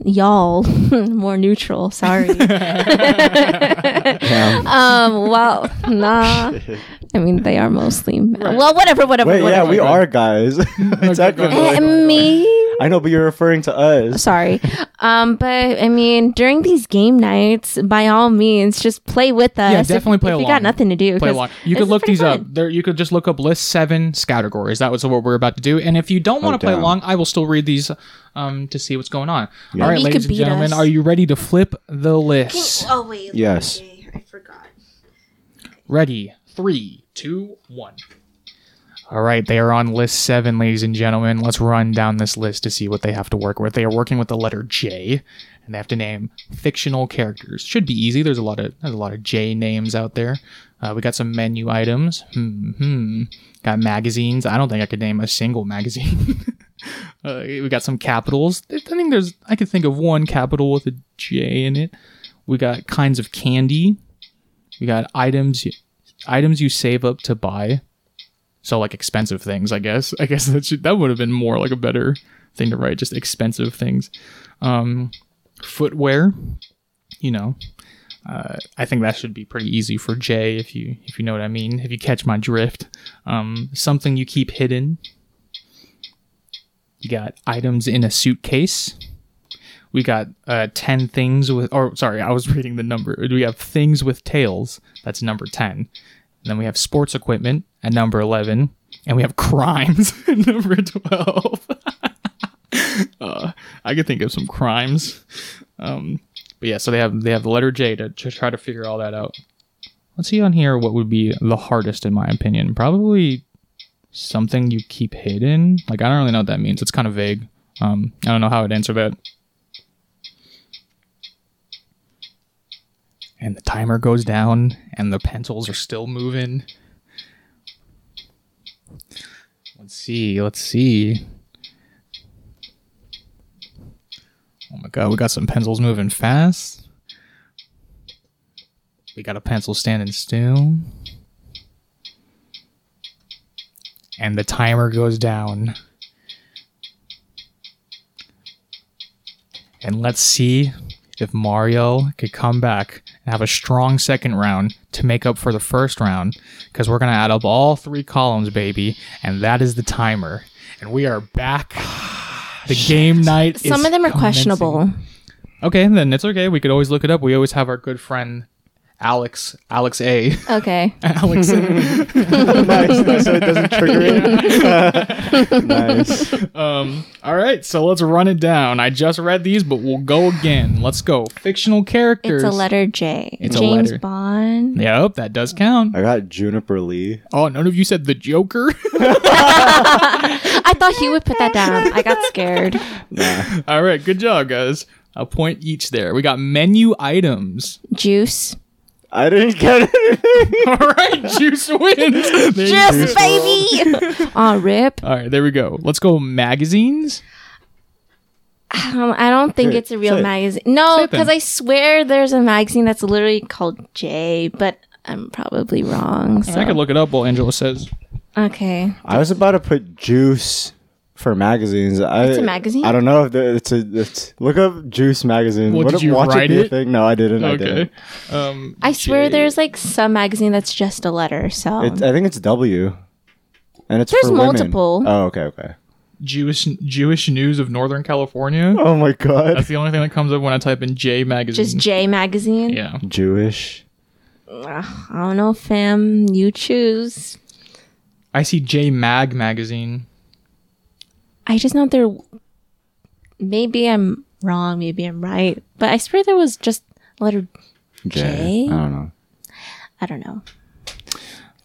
y'all more neutral. Sorry. Um. Well, nah. I mean, they are mostly. men. Well, whatever. Whatever. Wait, yeah, we are guys. Technically. Eh, me. I know, but you're referring to us. Sorry. Um, but I mean, during these game nights, by all means, just play with us. Yeah, if- definitely play if, you along. got nothing to do. play 'cause along. You this could look pretty these up. There, you could just look up list seven categories. That was what we're about to do. And if you don't want to play damn. along, I will still read these um to see what's going on. All right, you ladies and gentlemen, us. are you ready to flip the list? Oh wait. Yes. okay, I forgot. Ready? Three, two, one. All right, they are on list seven, ladies and gentlemen. Let's run down this list to see what they have to work with. They are working with the letter J. and they have to name fictional characters. Should be easy. There's a lot of there's a lot of J names out there. Uh, we got some menu items. Hmm, hmm. Got magazines. I don't think I could name a single magazine. uh, we got some capitals. I think there's I could think of one capital with a J in it. We got kinds of candy. We got items items you save up to buy. So like expensive things, I guess. I guess that should, that would have been more like a better thing to write, just expensive things. Um, footwear, you know. Uh, I think that should be pretty easy for Jay if you if you know what I mean. If you catch my drift, um, something you keep hidden. You got items in a suitcase. We got uh, ten things with, or sorry, I was reading the number. We have things with tails. That's number ten. And then we have sports equipment at number eleven, and we have crimes at number twelve. uh, I could think of some crimes. Um, but yeah, so they have they have the letter J to, to try to figure all that out. Let's see on here what would be the hardest in my opinion. Probably something you keep hidden. Like I don't really know what that means. It's kind of vague. Um, I don't know how I'd answer that. And the timer goes down, and the pencils are still moving. Let's see. Let's see. Oh my god, we got some pencils moving fast. We got a pencil standing still. And the timer goes down. And let's see if Mario could come back and have a strong second round to make up for the first round. Because we're going to add up all three columns, baby. And that is the timer. And we are back. The game night. Some is of them are commencing. questionable. Okay, then it's okay. We could always look it up. We always have our good friend Alex, Alex A, Okay. Alex. nice, nice, so it doesn't trigger it. nice. um. All right, so let's run it down. I just read these, but we'll go again. Let's go. Fictional characters. It's a letter J. It's a James letter. Bond. Yep, that does count. I got Juniper Lee. Oh, none of you said the Joker. I thought he would put that down. I got scared. Nah. All right, good job, guys. A point each there. We got menu items. Juice. I didn't get anything. All right, Juice wins. Juice, baby. Aw, rip. All right, there we go. Let's go magazines. Um, I don't think Here, it's a real say it. magazine. Say No, it then. because I swear there's a magazine that's literally called J, but I'm probably wrong. So. I can look it up while Angela says. Okay. I was about to put Juice for magazines. I, It's a magazine? I don't know if the, it's a. It's, look up Juice magazine. Well, What did you watch write be it? Thing? No, I didn't. I Okay. didn't. Um, I swear J- there's like some magazine that's just a letter. So It, I think it's W, and it's There's for women. multiple. Oh, okay, okay. Jewish Jewish news of Northern California. Oh my god, That's the only thing that comes up when I type in J magazine. just J magazine. yeah. Jewish. Ugh, I don't know, fam. You choose. I see J Mag magazine. I just know there. Maybe I'm wrong. Maybe I'm right. But I swear there was just letter. J. J? I don't know. I don't know.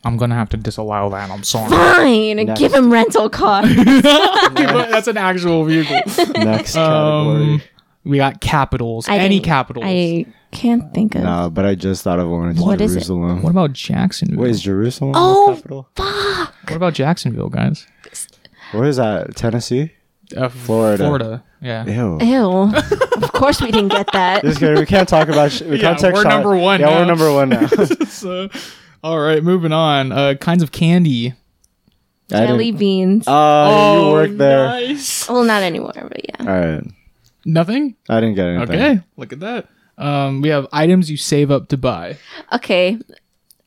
I'm gonna have to disallow that. I'm sorry. Fine. Next. Give him rental car. But That's an actual vehicle. Next category. Um, we got capitals. I Any capitals? I can't think of. no, but I just thought of one. It's What is it? What about Jacksonville? Wait, is Jerusalem Oh, the capital? Fuck. What about Jacksonville, guys? Where is that? Tennessee? Uh, Florida. Florida. Yeah. Ew. Ew. of course we didn't get that. Just kidding. We can't talk about. Sh- we Yeah, can't take we're shot- number one Yeah, now. we're number one now. so, all right, moving on. Uh, kinds of candy. I Jelly beans. Oh, you work there. Nice. well, not anymore, but yeah. All right. Nothing. I didn't get anything. Okay, look at that. Um, we have items you save up to buy. Okay.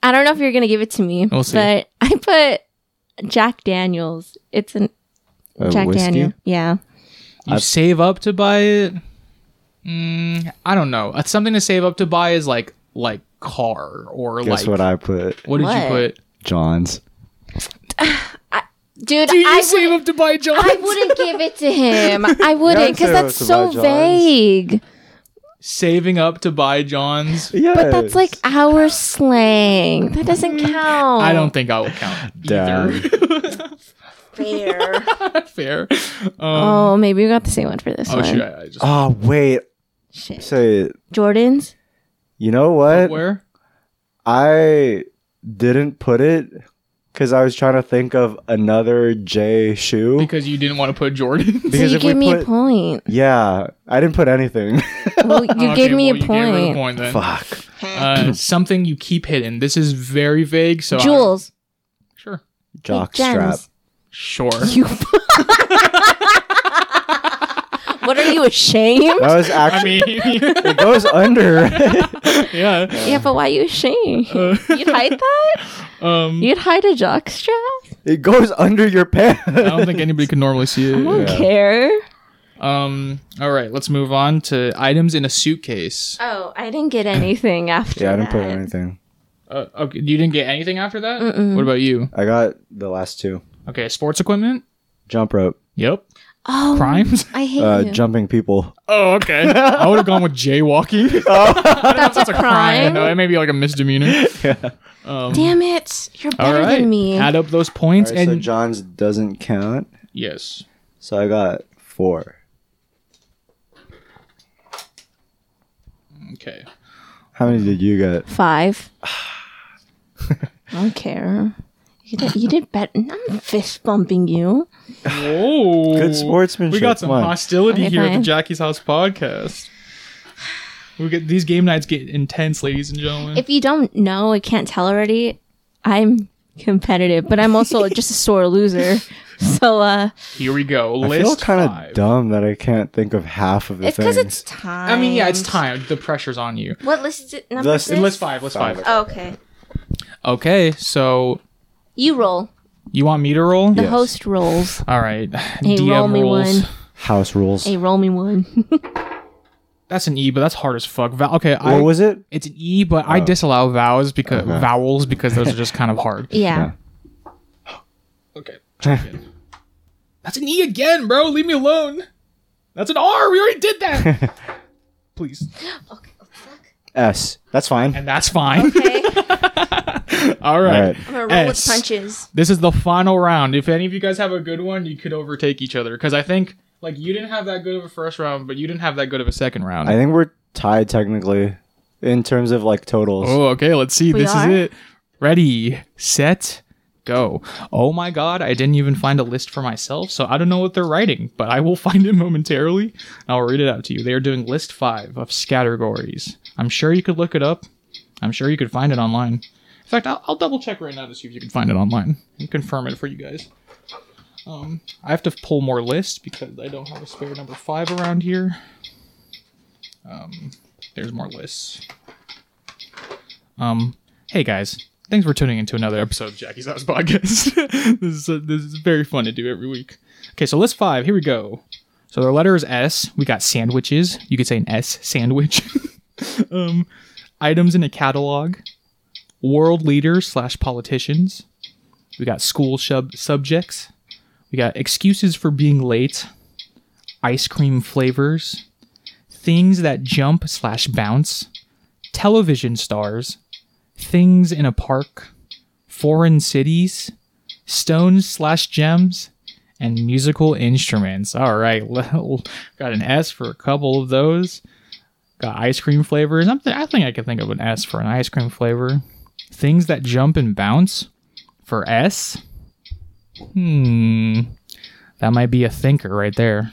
I don't know if you're gonna give it to me, We'll see. but I put Jack Daniels. It's an Uh, Jack whiskey? Daniel. Yeah. You I've- save up to buy it. Mm, I don't know. Uh, Something to save up to buy is like like car or Guess like what I put? what did you What? put? John's. Dude, Do you I save would up to buy Johns? I wouldn't give it to him. I wouldn't because say that's what so buy John's. vague. Saving up to buy Johns. Yeah, But that's like our slang. That doesn't count. I don't think I will count either. fair. Fair. Um, oh, maybe we got the same one for this oh one. shit! I, I just Oh wait, Shit. Say, Jordans. you know what? Where? I didn't put it because I was trying to think of another J shoe. Because you didn't want to put Jordan. So Because you if we gave me a point. yeah, I didn't put anything. Well, you Okay, gave me well, a you gave her the point. point then. Fuck. Uh, something you keep hidden. This is very vague. So I- Jewels. sure. Jock Gems. strap. Sure. You. what are you ashamed? That was I actually. mean, it goes under. yeah. Yeah, but why are you ashamed? Uh, You'd hide that? um, You'd hide a jock strap? it goes under your pants. I don't think anybody could normally see it. I don't Yeah. care. Um. All right. Let's move on to items in a suitcase. Oh, I didn't get anything after yeah, I didn't put anything. Uh, okay. You didn't get anything after that. Mm-mm. What about you? I got the last two. Okay. Sports equipment. Jump rope. Yep. Oh, Crimes. I hate Uh, you. jumping people. Oh, okay. I would have gone with jaywalking. That's, That's a a crime. crime. No, it may be like a misdemeanor. Um, Damn it! You're all better right. than me. Add up those points Alright, so and John's doesn't count. yes. So I got four. Okay. How many did you get? Five. I don't care. You did, you did better. I'm fist bumping you. Whoa. Good sportsmanship. We got some Come on. hostility Okay, here at the fine. Jackie's House podcast. We get these game nights get intense, ladies and gentlemen. If you don't know, I can't tell already. I'm competitive, but I'm also just a sore loser. So uh here we go. I List feel kind five. of dumb that I can't think of half of the it's things. because it's time. I mean, yeah, it's time. The pressure's on you. What list is it? Number List- six? List five. List five. Five. Oh, okay. Okay, so You roll. you want me to roll? The Yes. host rolls. All right. Hey, DM roll me rolls. one. House rules. Hey, roll me one. That's an E, but that's hard as fuck. Val- okay, I, what was it? it's an E, but I Oh. disallow vowels because Okay. vowels because those are just kind of hard. yeah. Okay. check in. That's an E again, bro. Leave me alone. That's an R. We already did that. Please. Okay. oh, fuck. S. That's fine. And that's fine. Okay. All right. I'm gonna roll S. with punches. This is the final round. If any of you guys have a good one, you could overtake each other. Because I think, like, you didn't have that good of a first round, but you didn't have that good of a second round. I think we're tied technically in terms of like totals. Oh, okay. Let's see. We this are? is it. Ready, set, go. Oh my god, I didn't even find a list for myself, so I don't know what they're writing, but I will find it momentarily. and I'll read it out to you. They are doing list five of categories. I'm sure you could look it up. I'm sure you could find it online. In fact, I'll, I'll double check right now to see if you can find it online and confirm it for you guys. Um, I have to pull more lists because I don't have a spare number five around here. Um, there's more lists. Um, hey guys, thanks for tuning into another episode of Jackie's House Podcast. this is uh, this is very fun to do every week. Okay, so list five. Here we go. So the letter is S. We got sandwiches. You could say an S sandwich. um, items in a catalog. World leaders slash politicians. We got school sub- subjects. We got excuses for being late. Ice cream flavors. Things that jump slash bounce. Television stars. Things in a park. Foreign cities. Stones slash gems. And musical instruments. All right, well, got an S for a couple of those. Got ice cream flavors. Th- I think I could think of an S for an ice cream flavor. Things that jump and bounce for S. Hmm. That might be a thinker right there.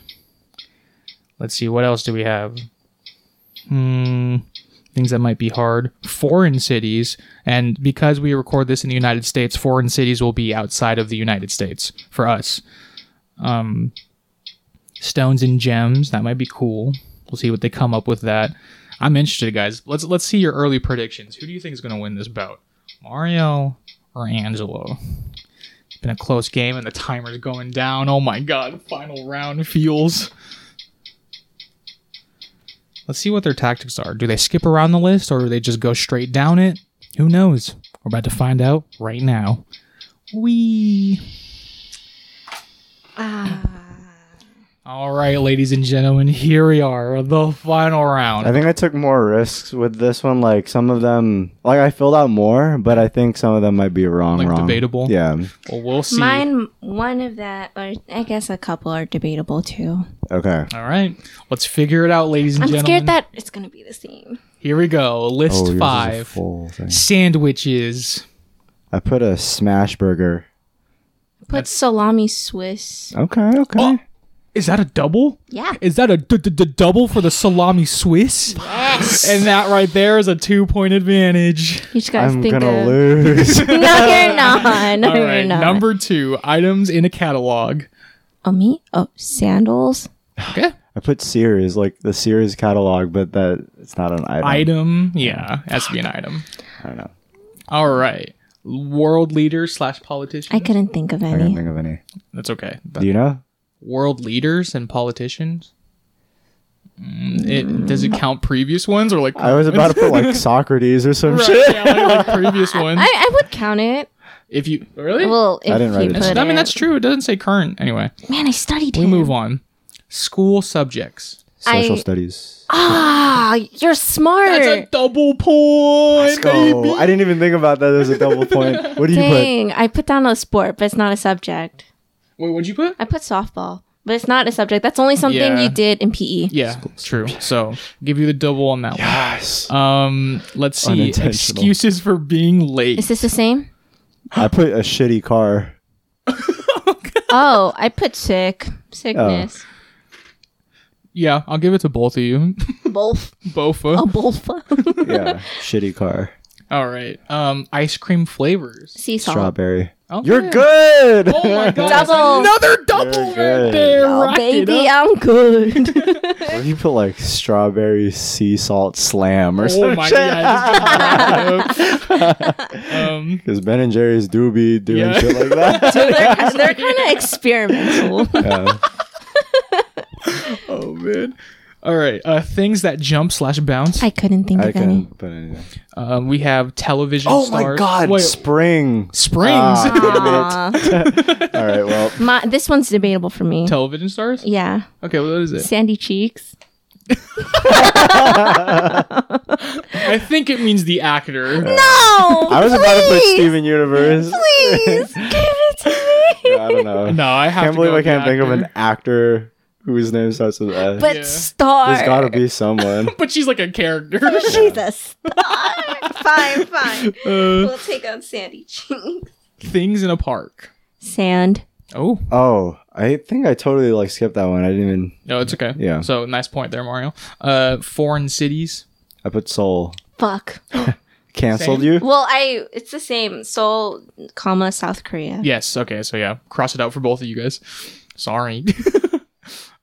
Let's see, what else do we have? Hmm. Things that might be hard. Foreign cities. And because we record this in the United States, foreign cities will be outside of the United States for us. Um, stones and gems. That might be cool. We'll see what they come up with that. I'm interested, guys. Let's let's see your early predictions. Who do you think is going to win this bout? Mario or Angelo? It's been a close game, and the timer's going down. Oh my god! Final round feels. Let's see what their tactics are. Do they skip around the list, or do they just go straight down it? Who knows? We're about to find out right now. We. Ah. All right, ladies and gentlemen, here we are, the final round. I think I took more risks with this one. Like some of them, like I filled out more, but I think some of them might be wrong. Like wrong. debatable? Yeah. well, we'll see. Mine, one of that, or I guess a couple are debatable too. Okay. All right, let's figure it out, ladies and gentlemen. I'm scared that it's gonna be the same. Here we go. List Oh, yours is a five. Sandwiches. I put a smash burger. Put salami Swiss. Okay. Okay. Oh. Is that a double? Yeah. Is that a d- d- d- double for the salami Swiss? Yes. And that right there is a two point advantage. you just gotta I'm think gonna of. lose. no, you're not. No, All you're not. number two items in a catalog. Oh me? Oh, sandals. Okay. I put Sears, like the Sears catalog, but that it's not an item. Item. Yeah, has to be an item. I don't know. All right. World leader slash politician. I couldn't think of any. I any. can't think of any. That's okay. Do you know? World leaders and politicians. Mm, it does it count previous ones or like I was about to put like Socrates or some Right, shit. yeah, like, like previous ones. I, I would count it. if you really, Well, if didn't write it put down. I mean that's true. It doesn't say current anyway. Man, I studied We him. move on. School subjects. Social I- studies. Ah, you're smart. That's a double point, Let's. I didn't even think about that as a double point. What do you put? Dang, I put down a sport, but it's not a subject. Wait, what'd you put? I put softball, but it's not a subject. That's only something Yeah. you did in. PE. Yeah, true. So give you the double on that Yes. one. Um, let's see. Unintentional. Excuses for being late. Is this the same? I put a shitty car. Oh, I put sick. Sickness. Yeah, I'll give it to both of you. Both. both. Oh, both. Yeah. shitty car. All right. Um, ice cream flavors. sea salt. Strawberry. Okay. You're good. Oh my god! Double. Another double You're right there. Oh, baby, up. I'm good. what if you put like strawberry sea salt slam or Oh some my shit? god! um, Because Ben and Jerry's do be doing Yeah. shit like that. they're they're kind of experimental. yeah. oh man. All right. Uh, things that jump slash bounce. I couldn't think I of any. couldn't put anything. Um, we have television. Oh my stars. god, Wait, spring. springs. Ah, damn it. Aw. All right, well, My, this one's debatable for me. television stars. yeah. Okay, well, what is it? Sandy cheeks. I think it means the actor. No! I was about to put Steven Universe. Please, give it to me. I don't know. No, I have can't to believe I with the can't think of an actor. Actor whose name starts with S. But Yeah. star. There's gotta be someone. But she's like a character. She's a star. fine, fine. Uh, We'll take out Sandy cheeks. things in a park. Sand. Oh Oh, I think I totally like skipped that one. I didn't even. no, it's okay. Yeah. So nice point there, Mario. Uh, foreign cities. I put Seoul. Fuck. Canceled Same? you? Well, I it's the same. Seoul, comma South Korea. Yes. Okay. So yeah, cross it out for both of you guys. Sorry.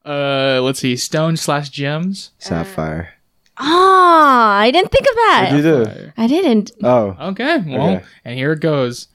Uh, let's see. Stone slash gems. Sapphire. Ah, I didn't think of that. What'd you do? I didn't. Oh, Okay. Well, Okay. and here it goes.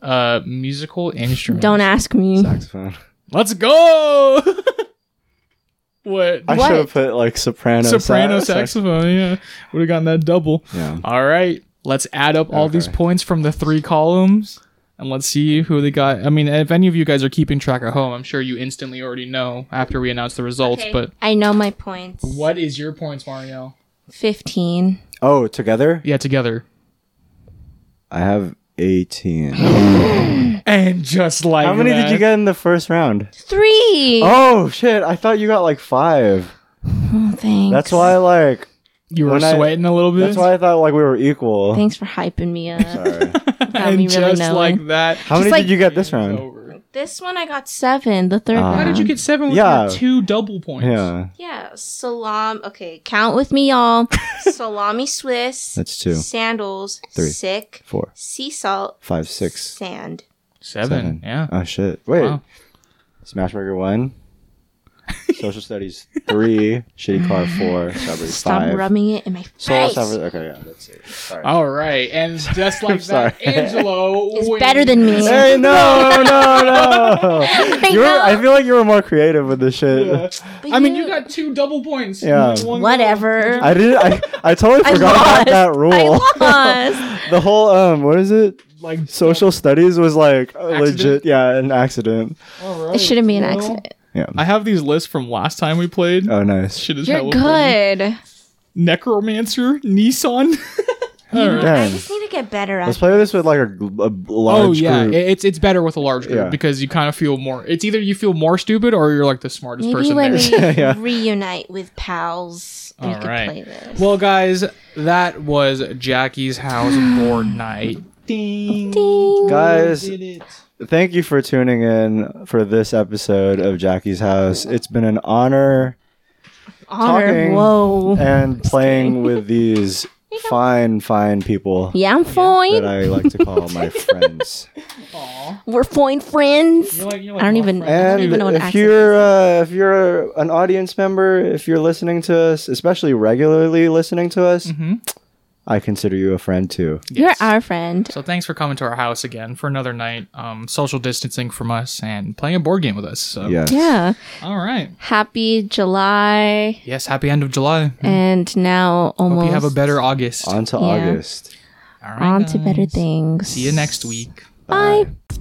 Uh, musical instrument. Don't ask me. saxophone. Let's go. what? I What? should have put like soprano. Soprano sax- saxophone. Yeah, would have gotten that double. Yeah. All right, let's add up all these Okay. points from the three columns, and let's see who they got. I mean, if any of you guys are keeping track at home, I'm sure you instantly already know after we announce the results. But I know my points. what is your points, Mario? Fifteen. Oh, together? Yeah, together. I have 18. And just like How many did you get in the first round? Three. Oh, shit. I thought you got like five. Oh, thanks. That's why, like, You were when sweating a little bit. that's why I thought like we were equal. Thanks for hyping me up. Sorry. Got and me just really knowing. like that, How Just many like- did you get this round? over. This one I got seven. The third uh, round. How did you get seven with Yeah. two double points? Yeah. Yeah, salam. Okay, count with me, y'all. Salami Swiss. That's two. Sandals. Three. Sick. Four, Sea salt. five, six, Sand. Seven. seven. Yeah. Oh, shit. Wait. Wow. Smashburger one. Social studies three. Shitty car four. Strawberry Stop five. rubbing it in my Soul face. Strawberry. Okay, yeah, that's it. Sorry. All right, and just like sorry. that, Angelo is better than me. Hey, no, no, no. You were. I feel like you were more creative with this shit. Yeah. I mean, you got two double points. Yeah. one go. Whatever. I didn't. I, I totally I forgot lost. about that rule. I lost. the whole um, what is it? Like Social studies was like Accident? legit, yeah, an accident. All right. it shouldn't be an well, accident. Yeah. I have these lists from last time we played. Oh, nice. Shit is You're hella funny. good. Necromancer, Nissan. All right. I Dang. just need to get better at Let's play this with like a, a oh, large Oh yeah, group. it- it's it's better with a large group Yeah. because you kind of feel more. It's either you feel more stupid or you're like the smartest Maybe person when there. we Yeah. reunite with pals, we All could right. play this. Well, guys, that was Jackie's house board night. Ding. Guys, Did it. Thank you for tuning in for this episode of Jackie's House. It's been an honor Honor. talking Whoa. and playing with these fine, fine people Yeah, I'm fine. that fine. I like to call my friends. We're fine friends. You're like- you're I don't my even. friend. I don't And even know what if accent. you're uh, if you're an audience member, if you're listening to us, especially regularly listening to us, Mhm. I consider you a friend too. You're our friend. So thanks for coming to our house again for another night, um, social distancing from us and playing a board game with us. So, Yes. Yeah. all right. Happy July, Yes, happy end of July. and now almost Hope you have a better August. On to Yeah. August. all right, on to better things. See you next week. Bye. Bye.